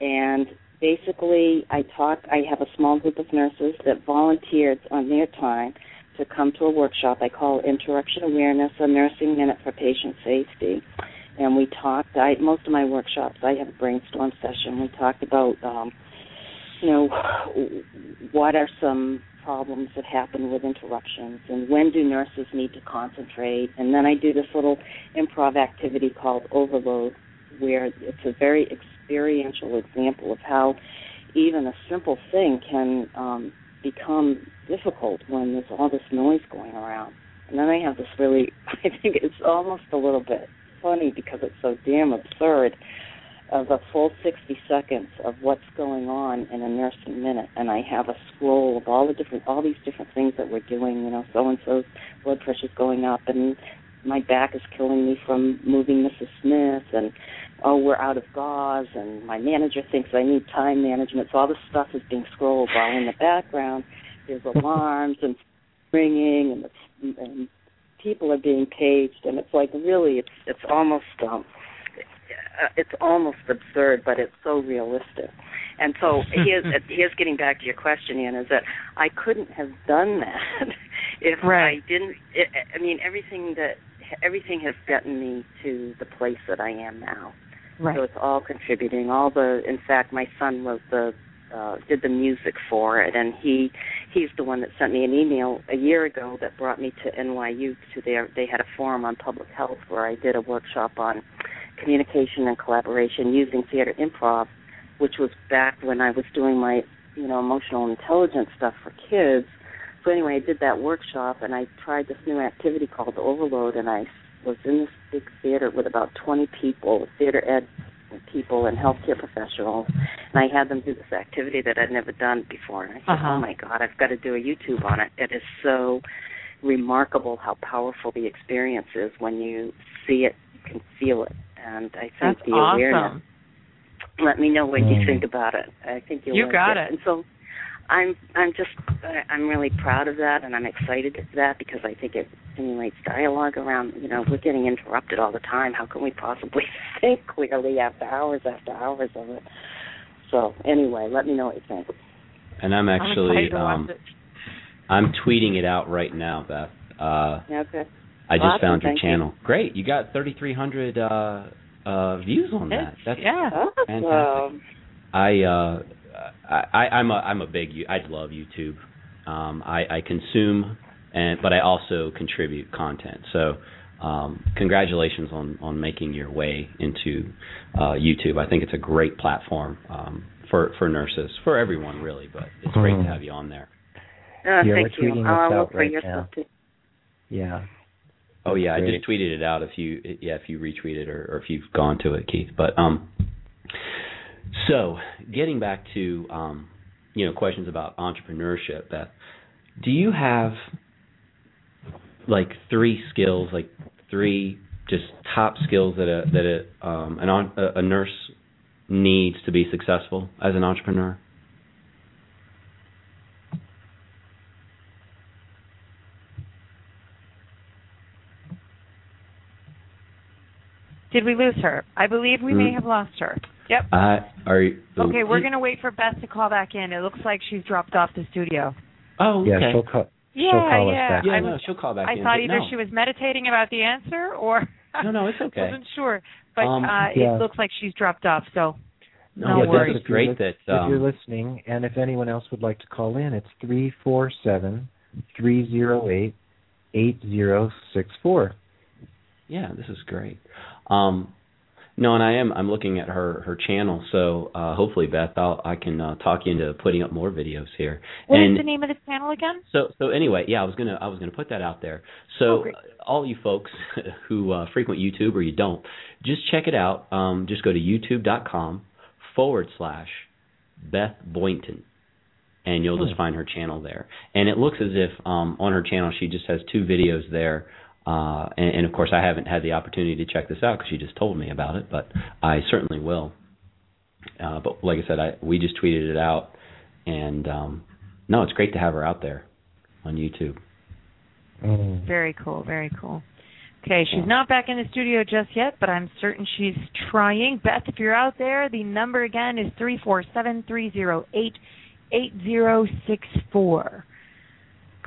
And basically, I talk. I have a small group of nurses that volunteered on their time to come to a workshop. I call Interruption Awareness: A Nursing Minute for Patient Safety. And we talked. I most of my workshops, I have a brainstorm session. We talked about, um, you know, what are some problems that happen with interruptions, and when do nurses need to concentrate? And then I do this little improv activity called Overload, where it's a very experiential example of how even a simple thing can um, become difficult when there's all this noise going around. And then I have this really, <laughs> I think it's almost a little bit funny because it's so damn absurd of a full 60 seconds of what's going on in a nursing minute and I have a scroll of all the different all these different things that we're doing, you know, so and so's blood pressure's going up and my back is killing me from moving Mrs. Smith and oh we're out of gauze and my manager thinks I need time management. So all this stuff is being scrolled while in the background there's <laughs> alarms and ringing and, it's, and people are being paged and it's like really it's it's almost um uh, it's almost absurd, but it's so realistic. And so <laughs> here's here's getting back to your question, Ian, is that I couldn't have done that <laughs> if Right. I didn't. It, I mean, everything that everything has gotten me to the place that I am now. Right. So it's all contributing. All the, in fact, my son wrote the, uh, did the music for it, and he, he's the one that sent me an email a year ago that brought me to NYU to their. They had a forum on public health where I did a workshop on communication and collaboration using theater improv, which was back when I was doing my, you know, emotional intelligence stuff for kids. So anyway, I did that workshop, and I tried this new activity called Overload, and I was in this big theater with about 20 people, theater ed people and healthcare professionals, and I had them do this activity that I'd never done before. And I said, Uh-huh. "Oh my God, I've got to do a YouTube on it. It is so remarkable how powerful the experience is when you see it, you can feel it." And I think That's the awareness. Let me know what you Mm. think about it. I think you'll You like got it. it. And so I'm I'm just I- I'm really proud of that, and I'm excited for that because I think it stimulates dialogue around. You know, we're getting interrupted all the time. How can we possibly <laughs> think clearly after hours after hours of it? So anyway, let me know what you think. And I'm I'm actually excited to watch um. I'm tweeting it out right now, Beth. Uh Yeah, okay. I just Awesome, found your thank you. channel. Great. You got 3300 uh uh views on that. That's yeah. fantastic. Awesome. I uh I, I I'm a I'm a big I love YouTube. Um, I, I consume, and but I also contribute content. So um, congratulations on on making your way into uh, YouTube. I think it's a great platform um, for for nurses, for everyone really. But it's great Mm. to have you on there. Uh, Yeah, thank we're you. tweeting this I'll out look for right your now. stuff. Yeah. Oh yeah, I just tweeted it out. If you yeah, if you retweeted or, or if you've gone to it, Keith. But um, so getting back to um, you know, questions about entrepreneurship. Beth, do you have like three skills, like three just top skills that a that a um an on, a, nurse needs to be successful as an entrepreneur? Did we lose her? I believe we may Mm. have lost her. Yep. Uh, are you, Okay, we're going to wait for Beth to call back in. It looks like she's dropped off the studio. Oh, okay. Yeah, she'll call. Yeah, she'll call yeah. us back. yeah, I no, she'll call back I in. thought either no. she was meditating about the answer or <laughs> No, no, it's okay. I wasn't sure. But Um, uh, Yeah. it looks like she's dropped off. So No, No worries. this is great if, that if you're um, listening, and if anyone else would like to call in, it's three four seven three zero eight eight zero six four. yeah, this is great. Um, no, and I am. I'm looking at her her channel, so uh, hopefully, Beth, I'll, I can uh, talk you into putting up more videos here. what is and the name of the channel again? so so anyway, yeah, I was gonna I was gonna put that out there. Oh, So great. uh, all you folks <laughs> who uh, frequent YouTube or you don't, just check it out. Um, just go to YouTube.com forward slash Beth Boynton, and you'll just Hmm. find her channel there. And it looks as if um, on her channel she just has two videos there. Uh, and, and of course, I haven't had the opportunity to check this out because she just told me about it, but I certainly will. Uh, but like I said, I we just tweeted it out, and um, no, it's great to have her out there on YouTube. Mm. Very cool. Very cool. Okay, she's not back in the studio just yet, but I'm certain she's trying. Beth, if you're out there, the number again is three four seven three zero eight eight zero six four,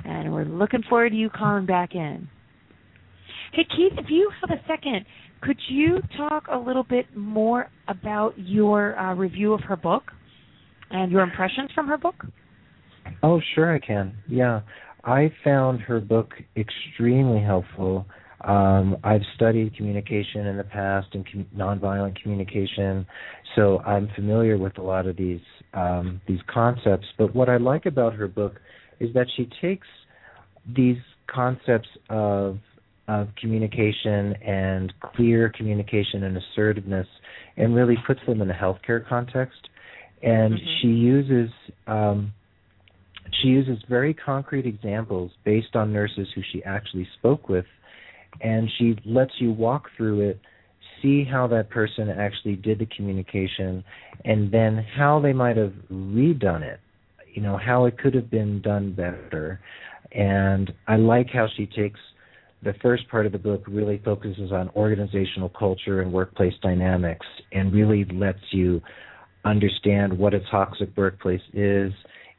and we're looking forward to you calling back in. Hey Keith, if you have a second, could you talk a little bit more about your uh, review of her book and your impressions from her book? Oh, sure, I can. Yeah, I found her book extremely helpful. Um, I've studied communication in the past and com- nonviolent communication, so I'm familiar with a lot of these um, these concepts. But what I like about her book is that she takes these concepts of of communication and clear communication and assertiveness and really puts them in a healthcare context. And Mhm. she uses um, she uses very concrete examples based on nurses who she actually spoke with, and she lets you walk through it, see how that person actually did the communication, and then how they might have redone it. You know how it could have been done better, and I like how she takes the first part of the book really focuses on organizational culture and workplace dynamics and really lets you understand what a toxic workplace is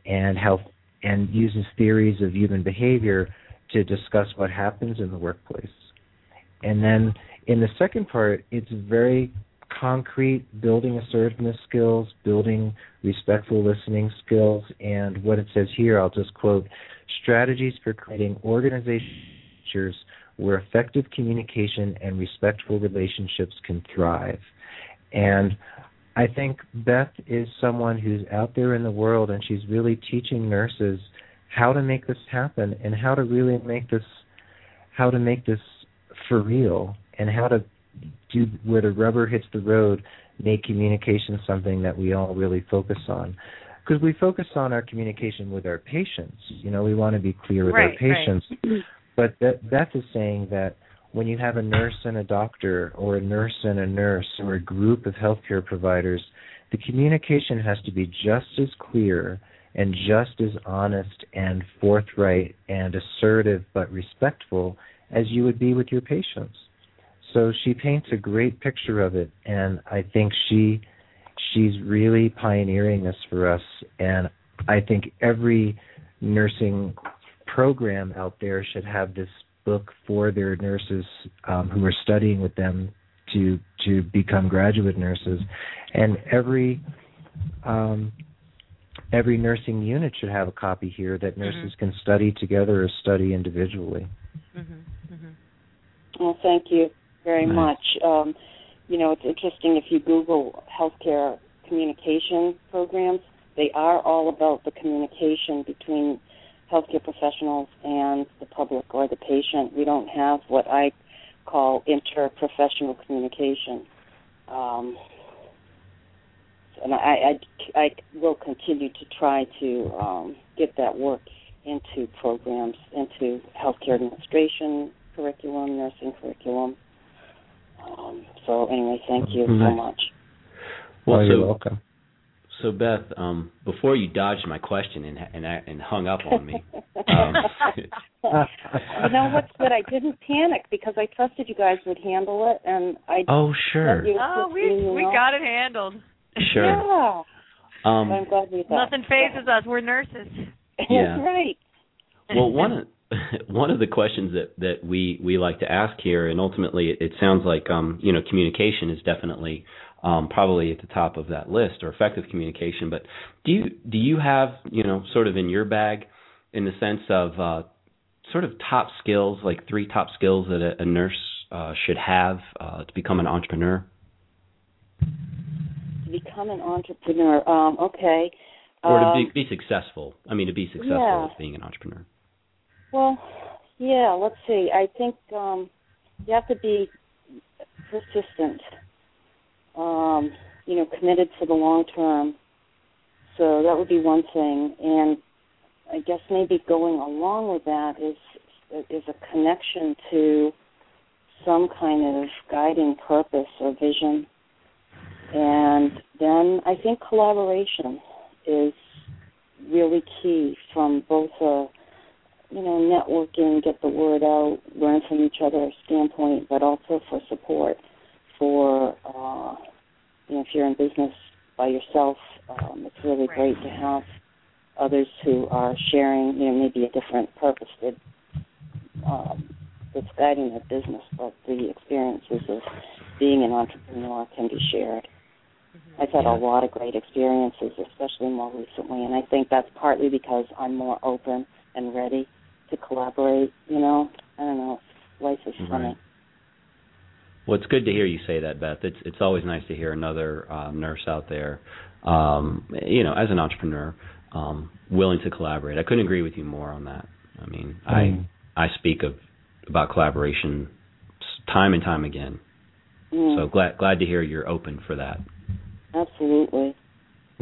and how and uses theories of human behavior to discuss what happens in the workplace. And then in the second part, it's very concrete, building assertiveness skills, building respectful listening skills, and what it says here, I'll just quote strategies for creating where effective communication and respectful relationships can thrive. And I think Beth is someone who's out there in the world and she's really teaching nurses how to make this happen and how to really make this how to make this for real and how to do where the rubber hits the road make communication something that we all really focus on because we focus on our communication with our patients you know we want to be clear with our patients right. But Beth is saying that when you have a nurse and a doctor, or a nurse and a nurse, or a group of healthcare providers, the communication has to be just as clear and just as honest and forthright and assertive but respectful as you would be with your patients. So she paints a great picture of it, and I think she she's really pioneering this for us. And I think every nursing program out there should have this book for their nurses um, who are studying with them to to become graduate nurses, and every um, every nursing unit should have a copy here that Mm-hmm. nurses can study together or study individually. Mm-hmm. Mm-hmm. Well, thank you very Nice. much. Um, you know, it's interesting if you Google healthcare communication programs, they are all about the communication between healthcare professionals and the public or the patient. We don't have what I call interprofessional communication. Um, and I, I, I will continue to try to um, get that work into programs, into healthcare administration curriculum, nursing curriculum. Um, so anyway, thank you so much. Well, oh, so you're welcome. So Beth, um, before you dodged my question and and and hung up on me, um, <laughs> you know what's good? I didn't panic because I trusted you guys would handle it, and I. oh sure, Oh, we we know. got it handled. sure. Yeah. Um, I'm glad we did. Nothing fazes us. We're nurses. Yeah. That's right. well, one of <laughs> one of the questions that that we we like to ask here, and ultimately, it, it sounds like um, you know communication is definitely um, probably at the top of that list, or effective communication. But do you do you have you know sort of in your bag, in the sense of uh, sort of top skills, like three top skills that a, a nurse uh, should have uh, to become an entrepreneur? To become an entrepreneur. Um, okay. Or to Um, be, be successful. I mean, to be successful yeah. as being an entrepreneur. Well, yeah, let's see. I think um you have to be persistent. Um, you know, committed for the long term. So that would be one thing and I guess maybe going along with that is is a connection to some kind of guiding purpose or vision. And then I think collaboration is really key from both a you know, networking, get the word out, learn from each other standpoint, but also for support for uh you know, if you're in business by yourself, um, it's really Right. great to have others who are sharing, you know, maybe a different purpose that um that's guiding their business, but the experiences of being an entrepreneur can be shared. I've had Yeah. a lot of great experiences, especially more recently, and I think that's partly because I'm more open and ready to collaborate. You know, I don't know. Life is funny. Right. Well, it's good to hear you say that, Beth. It's it's always nice to hear another uh, nurse out there, um, you know, as an entrepreneur, um, willing to collaborate. I couldn't agree with you more on that. I mean, Mm. I I speak of about collaboration time and time again. Mm, So glad glad to hear you're open for that. absolutely.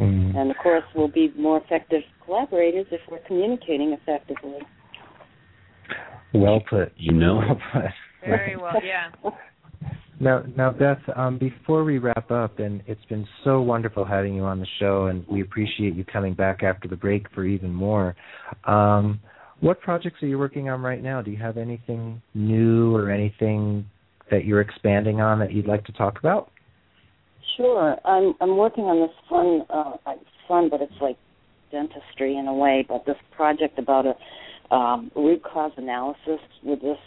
Mm. And of course, we'll be more effective collaborators if we're communicating effectively. Well put. You know. Well put. Very well. Yeah. <laughs> Now, now, Beth, um, before we wrap up, and it's been so wonderful having you on the show, and we appreciate you coming back after the break for even more. Um, what projects are you working on right now? Do you have anything new or anything that you're expanding on that you'd like to talk about? Sure. I'm I'm working on this fun uh fun but it's like dentistry in a way, but this project about a um root cause analysis with this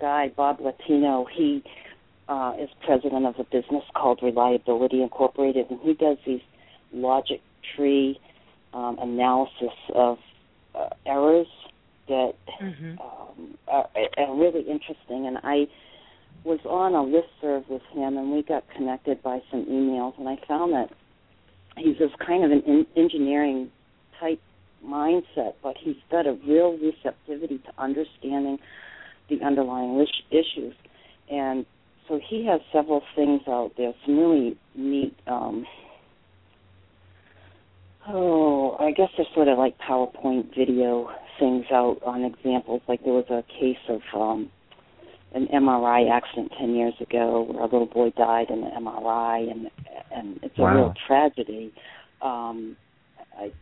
guy, Bob Latino. He uh is president of a business called Reliability Incorporated and he does these logic tree um analysis of uh, errors that Mhm. um, are, are really interesting. And I was on a listserv with him, and we got connected by some emails, and I found that he's this kind of an in- engineering type mindset, but he's got a real receptivity to understanding the underlying issues. And so he has several things out there, some really neat um, Oh, I guess they're sort of like PowerPoint video things out on examples. Like there was a case of um an MRI accident ten years ago where a little boy died in the MRI, and and it's a Wow. real tragedy. Um, I,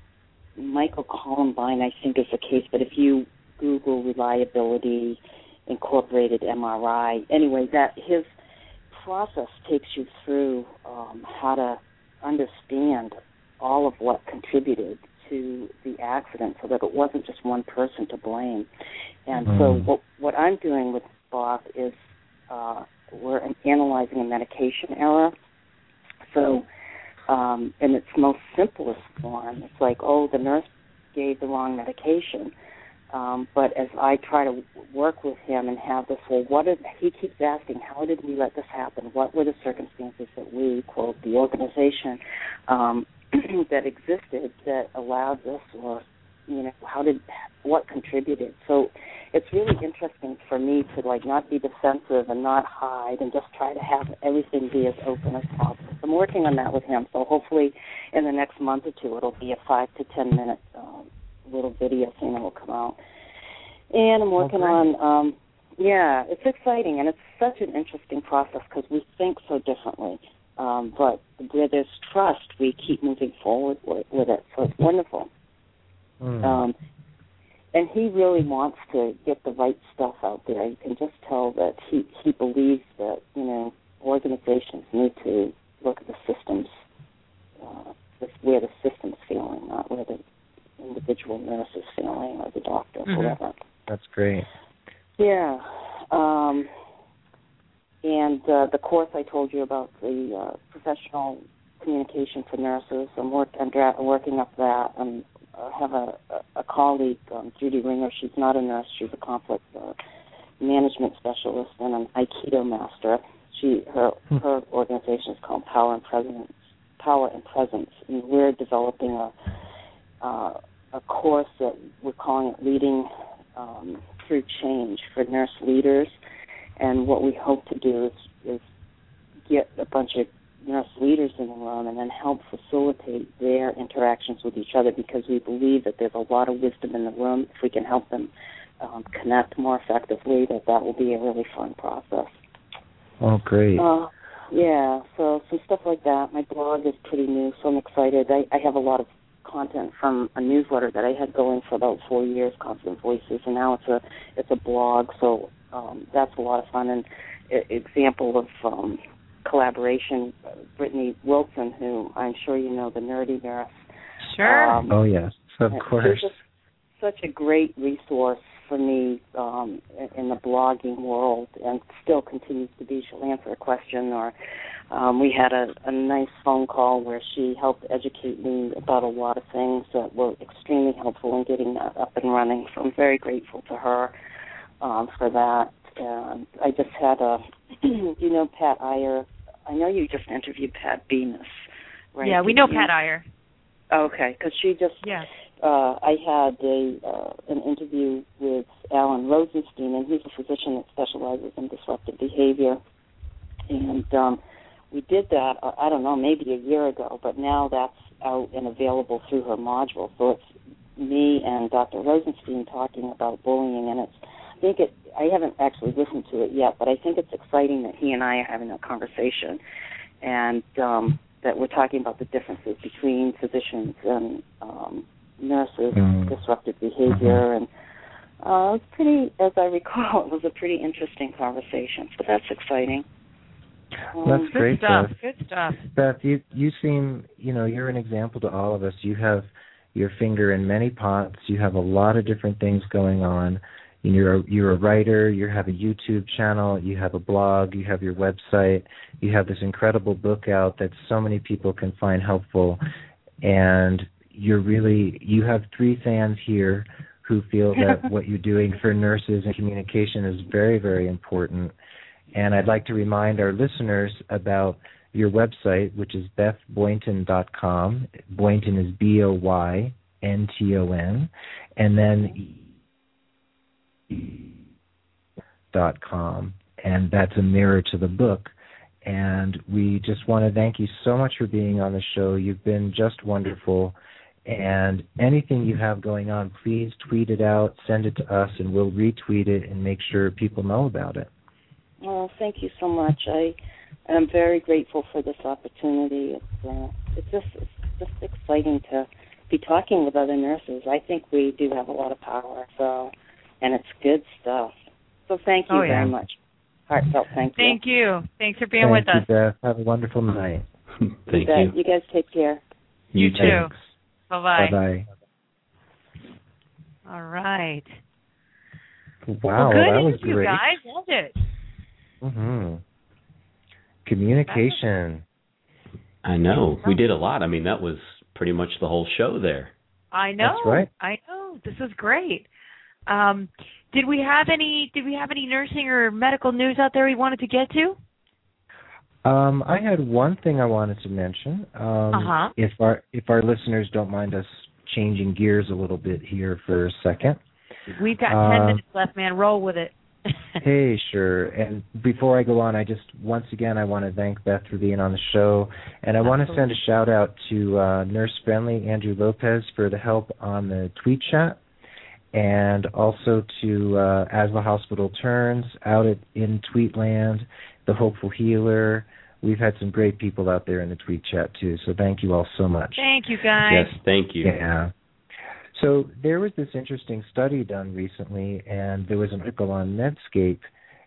Michael Colombini, I think, is the case. But if you Google reliability incorporated MRI, anyway, that his process takes you through um, how to understand all of what contributed to the accident so that it wasn't just one person to blame. And so Mm. what what I'm doing with Bob is uh, we're analyzing a medication error. So um, in its most simplest form. It's like, oh, the nurse gave the wrong medication. Um, but as I try to work with him and have this, well, what did he keeps asking? How did we let this happen? What were the circumstances that we, quote, the organization um, <clears throat> that existed that allowed this, or you know, how did what contributed? So it's really interesting for me to like not be defensive and not hide and just try to have everything be as open as possible. I'm working on that with him. So hopefully, in the next month or two, it'll be a five to ten minute. Um, little video thing that will come out. And I'm working oh, on, um, yeah, it's exciting and it's such an interesting process because we think so differently. Um, but where there's trust, we keep moving forward with, with it. So it's wonderful. Mm. Um, and he really wants to get the right stuff out there. You can just tell that he he believes that you know organizations need to look at the systems, uh, where the system's failing, not where the individual nurse's feeling or the doctor, mm-hmm. whatever. That's great. Yeah. Um, and uh, the course I told you about, the uh, professional communication for nurses, I'm, work, I'm dra- working up that. And I have a, a, a colleague, um, Judy Ringer. She's not a nurse. She's a conflict uh, management specialist and an Aikido master. She her hmm. her organization is called Power and Presence. Power and Presence, and we're developing a uh, a course that we're calling it Leading um, Through Change for nurse leaders. And what we hope to do is, is get a bunch of nurse leaders in the room and then help facilitate their interactions with each other because we believe that there's a lot of wisdom in the room. If we can help them um, connect more effectively, that that will be a really fun process. Oh, great. Uh, yeah, so some stuff like that. My blog is pretty new, so I'm excited. I, I have a lot of content from a newsletter that I had going for about four years, Confident Voices, and now it's a it's a blog. So um, that's a lot of fun. And I- example of um, collaboration, Brittany Wilson, who I'm sure you know, the nerdy nurse. Sure. Um, oh yes, of course. She's such a great resource for me um, in the blogging world, and still continues to be. She'll answer a question or um, we had a, a nice phone call where she helped educate me about a lot of things that were extremely helpful in getting that up and running. So I'm very grateful to her um, for that. And I just had a, <clears throat> you know, Pat Iyer. I know you just interviewed Pat Bemis, right? Yeah, we know Pat Iyer. Okay, because she just. Yeah. Uh, I had a uh, an interview with Alan Rosenstein, and he's a physician that specializes in disruptive behavior. And um, we did that uh, I don't know maybe a year ago, but now that's out and available through her module. So it's me and Dr. Rosenstein talking about bullying, and it's I think it I haven't actually listened to it yet, but I think it's exciting that he and I are having a conversation, and um, that we're talking about the differences between physicians and um, nurses, mm. disruptive behavior, mm-hmm. and uh, it's pretty, as I recall, <laughs> it was a pretty interesting conversation. So that's exciting. That's Good great stuff. Beth. Good stuff. Beth, you you seem you know you're an example to all of us. You have your finger in many pots. You have a lot of different things going on. You're a, you're a writer. You have a YouTube channel. You have a blog. You have your website. You have this incredible book out that so many people can find helpful. And you're really you have three fans here who feel that <laughs> what you're doing for nurses and communication is very very important and I'd like to remind our listeners about your website, which is bethboynton.com. Boynton is B O Y N T O N. And then dot com. And that's a mirror to the book. And we just want to thank you so much for being on the show. You've been just wonderful. And anything you have going on, please tweet it out, send it to us, and we'll retweet it and make sure people know about it. Well, thank you so much. I am very grateful for this opportunity. It's uh, it's just it's just exciting to be talking with other nurses. I think we do have a lot of power. So, and it's good stuff. So thank you oh, yeah. very much. Heartfelt thank you. Thank you. Thanks for being thank with you, us. Beth. Have a wonderful night. <laughs> thank you. you. You guys take care. You too. Bye bye. Bye bye. All right. Wow, well, good that was interview, great. guys. Was it? Mhm. Communication. I know. We did a lot. I mean, that was pretty much the whole show there. I know. That's right. I know. This is great. Um, did we have any? Did we have any nursing or medical news out there we wanted to get to? Um, I had one thing I wanted to mention. Um, Uh-huh. If our if our listeners don't mind us changing gears a little bit here for a second. We've got ten Um, minutes left, man. Roll with it. <laughs> Hey, sure. And before I go on, I just once again I want to thank Beth for being on the show, and I want to send a shout out to uh, Nurse Friendly Andrew Lopez for the help on the tweet chat, and also to uh, As the Hospital Turns out at, in Tweetland, the Hopeful Healer. We've had some great people out there in the tweet chat too, so thank you all so much. Thank you, guys. Yes, thank you. Yeah. So there was this interesting study done recently, and there was an article on Medscape.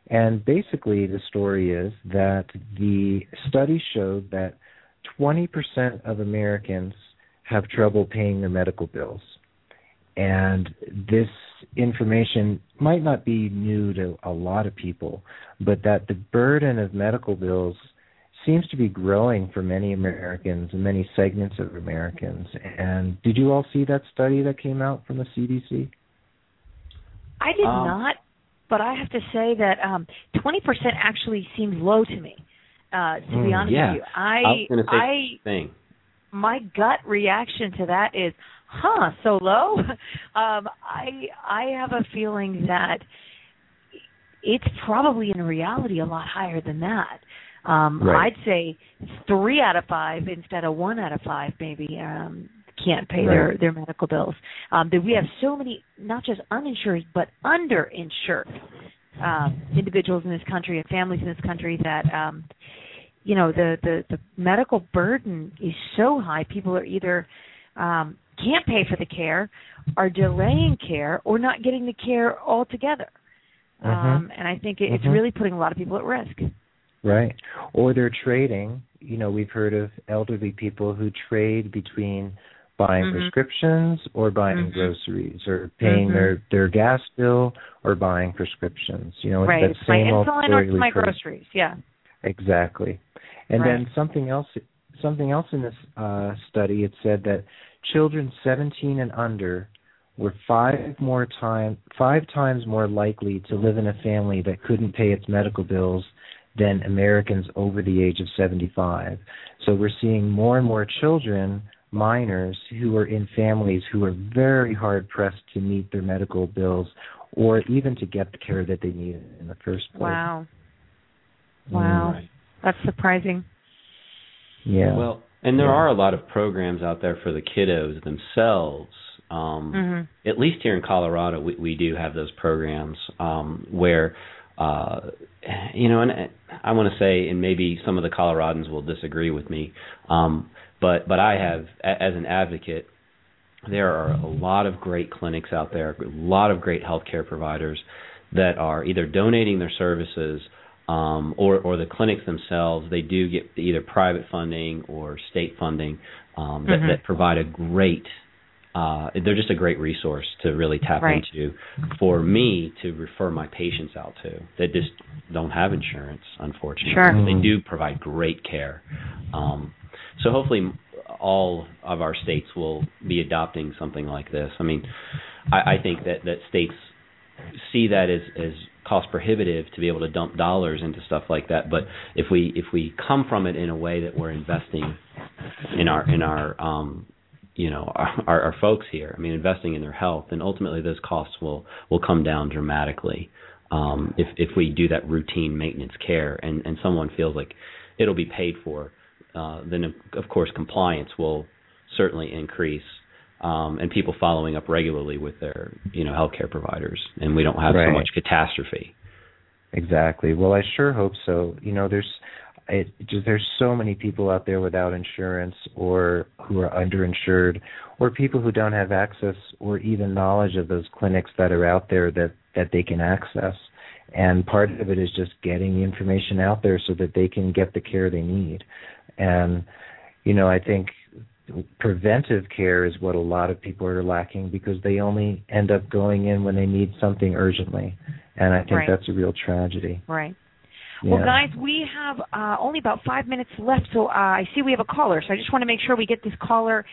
And basically, the story is that the study showed that 20% of Americans have trouble paying their medical bills. And this information might not be new to a lot of people, but that the burden of medical bills seems to be growing for many Americans and many segments of Americans. And did you all see that study that came out from the CDC? I did Um, not, but I have to say that um, 20% actually seems low to me. Uh, to be Mm, honest yeah. with you, I I was say I the thing. my gut reaction to that is, huh, so low? <laughs> um, I I have a feeling that it's probably in reality a lot higher than that. Um, Right. I'd say three out of five instead of one out of five maybe um, can't pay their Right. their medical bills. Um, that we have so many not just uninsured but underinsured um, individuals in this country and families in this country that um, you know the, the the medical burden is so high people are either um can't pay for the care are delaying care or not getting the care altogether Mhm. um and i think it, it's Mhm. really putting a lot of people at risk Right. Or they're trading. You know, we've heard of elderly people who trade between buying Mhm. prescriptions or buying Mhm. groceries or paying Mhm. their their gas bill or buying prescriptions. You know, it's right that it's my same old insulin or story it's my groceries yeah Exactly. And Right. then something else something else in this uh, study it said that children 17 and under were five more time five times more likely to live in a family that couldn't pay its medical bills than Americans over the age of 75. So we're seeing more and more children minors who are in families who are very hard pressed to meet their medical bills or even to get the care that they need in the first place. wow wow Right. that's surprising Yeah. Well, and there Yeah. are a lot of programs out there for the kiddos themselves. Um, mhm At least here in Colorado, we, we do have those programs um, where, uh, you know, and I want to say, and maybe some of the Coloradans will disagree with me, um, but but I have, as an advocate, there are a lot of great clinics out there, a lot of great healthcare providers that are either donating their services um, or or the clinics themselves. They do get either private funding or state funding um, that, Mhm. that provide a great. Uh, they're just a great resource to really tap Right. into for me to refer my patients out to that just don't have insurance, unfortunately. Sure. They do provide great care. Um, so hopefully all of our states will be adopting something like this. I mean, I, I think that, that states see that as, as cost prohibitive to be able to dump dollars into stuff like that. But if we if we come from it in a way that we're investing in our in our um, you know <laughs> our, our folks here, I mean investing in their health, and ultimately those costs will will come down dramatically. Um, if if we do that routine maintenance care and and someone feels like it'll be paid for, uh, then of, course compliance will certainly increase. Um, and people following up regularly with their, you know, healthcare providers, and we don't have so much catastrophe. Exactly. Well, I sure hope so. You know, there's it, just there's so many people out there without insurance or who are underinsured or people who don't have access or even knowledge of those clinics that are out there that that they can access. And part of it is just getting the information out there so that they can get the care they need. And you know, I think preventive care is what a lot of people are lacking because they only end up going in when they need something urgently. And I think Right. that's a real tragedy. Right. Well, guys, we have uh, only about five minutes left, so uh, I see we have a caller. So I just want to make sure we get this caller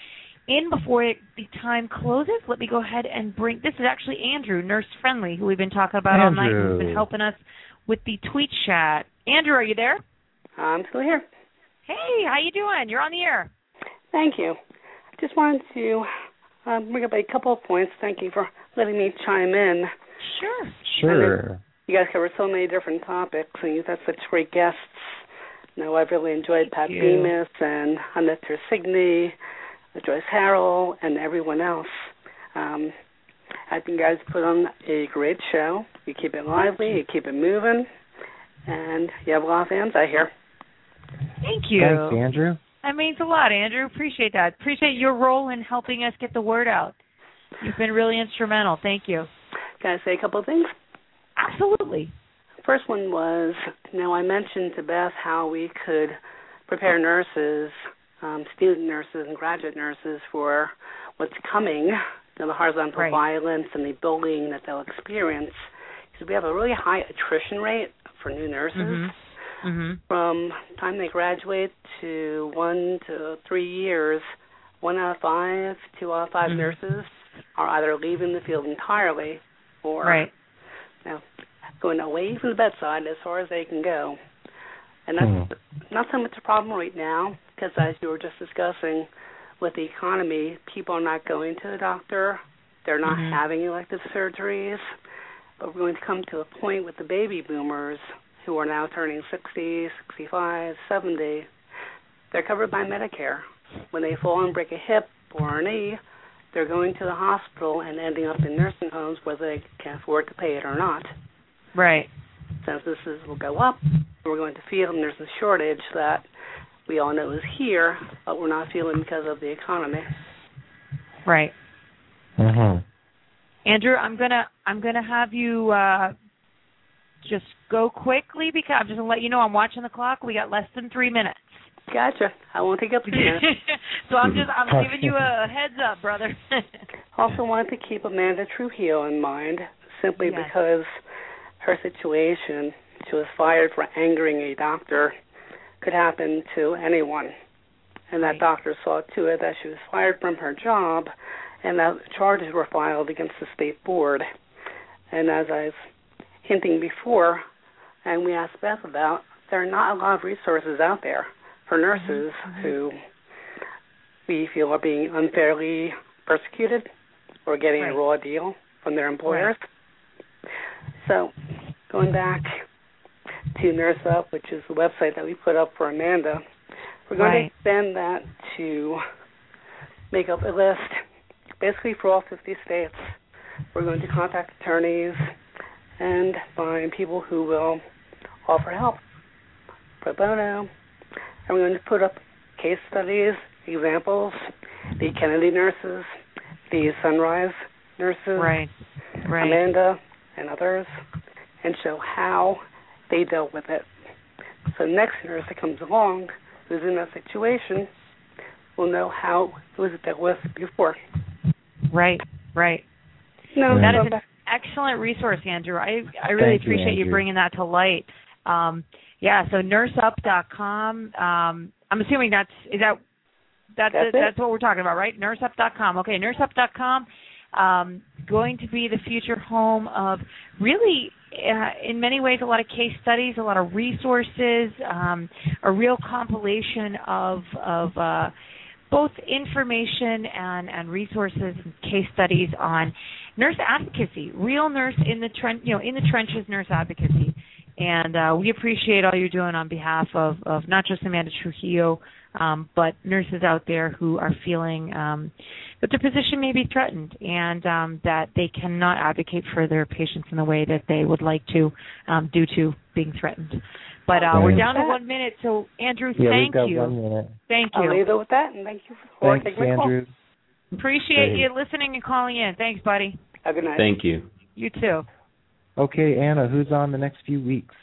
in before it, the time closes. Let me go ahead and bring. This is actually Andrew, nurse friendly, who we've been talking about Andrew. all night. Who's been helping us with the tweet chat. Andrew, are you there? I'm still here. Hey, how you doing? You're on the air. Thank you. Just wanted to uh, bring up a couple of points. Thank you for letting me chime in. Sure. Sure. You guys cover so many different topics, and you've had such great guests. You know, I've really enjoyed Pat you. Bemis and Annette Tersigni, Joyce Harrell, and everyone else. Um, I think you guys put on a great show. You keep it lively, you keep it moving, and you have a lot of fans, I hear. Thank you. Thanks, Andrew. That means a lot, Andrew. Appreciate that. Appreciate your role in helping us get the word out. You've been really instrumental. Thank you. Can I say a couple of things? Absolutely. First one was, now I mentioned to Beth how we could prepare nurses, um, student nurses and graduate nurses for what's coming, you know, the horizontal Right. violence and the bullying that they'll experience. Because we have a really high attrition rate for new nurses. Mhm. Mhm. From the time they graduate to one to three years, one out of five, two out of 5 Mhm. nurses are either leaving the field entirely or Right. Going away from the bedside as far as they can go. And that's Hmm. not so much a problem right now because, as you were just discussing, with the economy, people are not going to the doctor. They're not Mhm. having elective surgeries. But we're going to come to a point with the baby boomers who are now turning 60, 65, 70. They're covered by Medicare. When they fall and break a hip or a knee, they're going to the hospital and ending up in nursing homes whether they can afford to pay it or not Right. censuses will go up. We're going to feel, and there's a shortage that we all know is here, but we're not feeling because of the economy. Right. Mhm. Andrew, I'm gonna I'm gonna have you uh just go quickly because I'm just gonna let you know I'm watching the clock. We got less than three minutes. Gotcha. I won't take up three <laughs> minutes. so I'm just I'm giving you a heads up, brother. <laughs> Also wanted to keep Amanda Trujillo in mind, simply Yes. because her situation, she was fired for angering a doctor, could happen to anyone. And that Right. doctor saw to it that she was fired from her job and that charges were filed against the state board. And as I was hinting before, and we asked Beth about, there are not a lot of resources out there for nurses who we feel are being unfairly persecuted or getting Right. a raw deal from their employers. So, going back to Nurse Up, which is the website that we put up for Amanda, we're going Right. to extend that to make up a list basically for all 50 states. We're going to contact attorneys and find people who will offer help pro bono. And we're going to put up case studies, examples, the Kennedy nurses, the Sunrise nurses, right. Right. Amanda, and others, and show how they dealt with it. So next nurse that comes along who's in that situation will know how it was dealt with before. Right. Right. No, That is an excellent resource, Andrew. I I really Thank appreciate you Andrew. bringing that to light. Um, yeah. So nurseup.com. Um, I'm assuming that's is that that's That's that's what we're talking about, right? Nurseup.com. Okay, nurseup.com. Um, going to be the future home of really, uh, in many ways, a lot of case studies, a lot of resources, um, a real compilation of of uh, both information and, and resources and case studies on nurse advocacy, real nurse in the tren- you know in the trenches nurse advocacy. And uh, we appreciate all you're doing on behalf of, of not just Amanda Trujillo, um, but nurses out there who are feeling um, that their position may be threatened and um, that they cannot advocate for their patients in the way that they would like to um, due to being threatened. But uh, we're down to one minute, so Andrew, Yeah, thank we've got you. one minute. Thank I'll you. leave it with that, and thank you for Thanks, taking my call. Andrew. Appreciate Great. you listening and calling in. Thanks, buddy. Have a good night. Thank you. You too. Okay, Anna, who's on the next few weeks?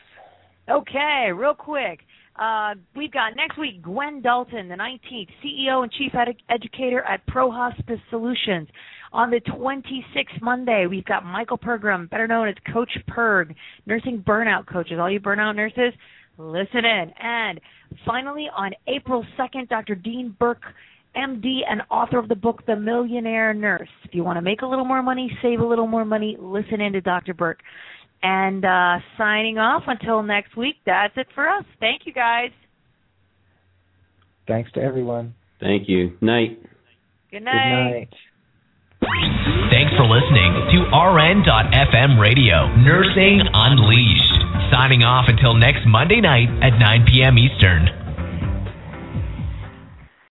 Okay, real quick. Uh, we've got next week Gwen Dalton, the 19th, CEO and Chief Edu- Educator at Pro Hospice Solutions. On the 26th Monday, we've got Michael Pergram, better known as Coach Perg, nursing burnout coaches. All you burnout nurses, listen in. And finally, on April 2nd, Dr. Dean Burke, MD and author of the book The Millionaire Nurse. If you want to make a little more money, save a little more money, listen in to Dr. Burke. And uh, signing off until next week, that's it for us. Thank you guys. Thanks to everyone. Thank you. Night. Good night. Good night. Thanks for listening to RN.FM Radio, Nursing Unleashed. Signing off until next Monday night at 9 p.m. Eastern.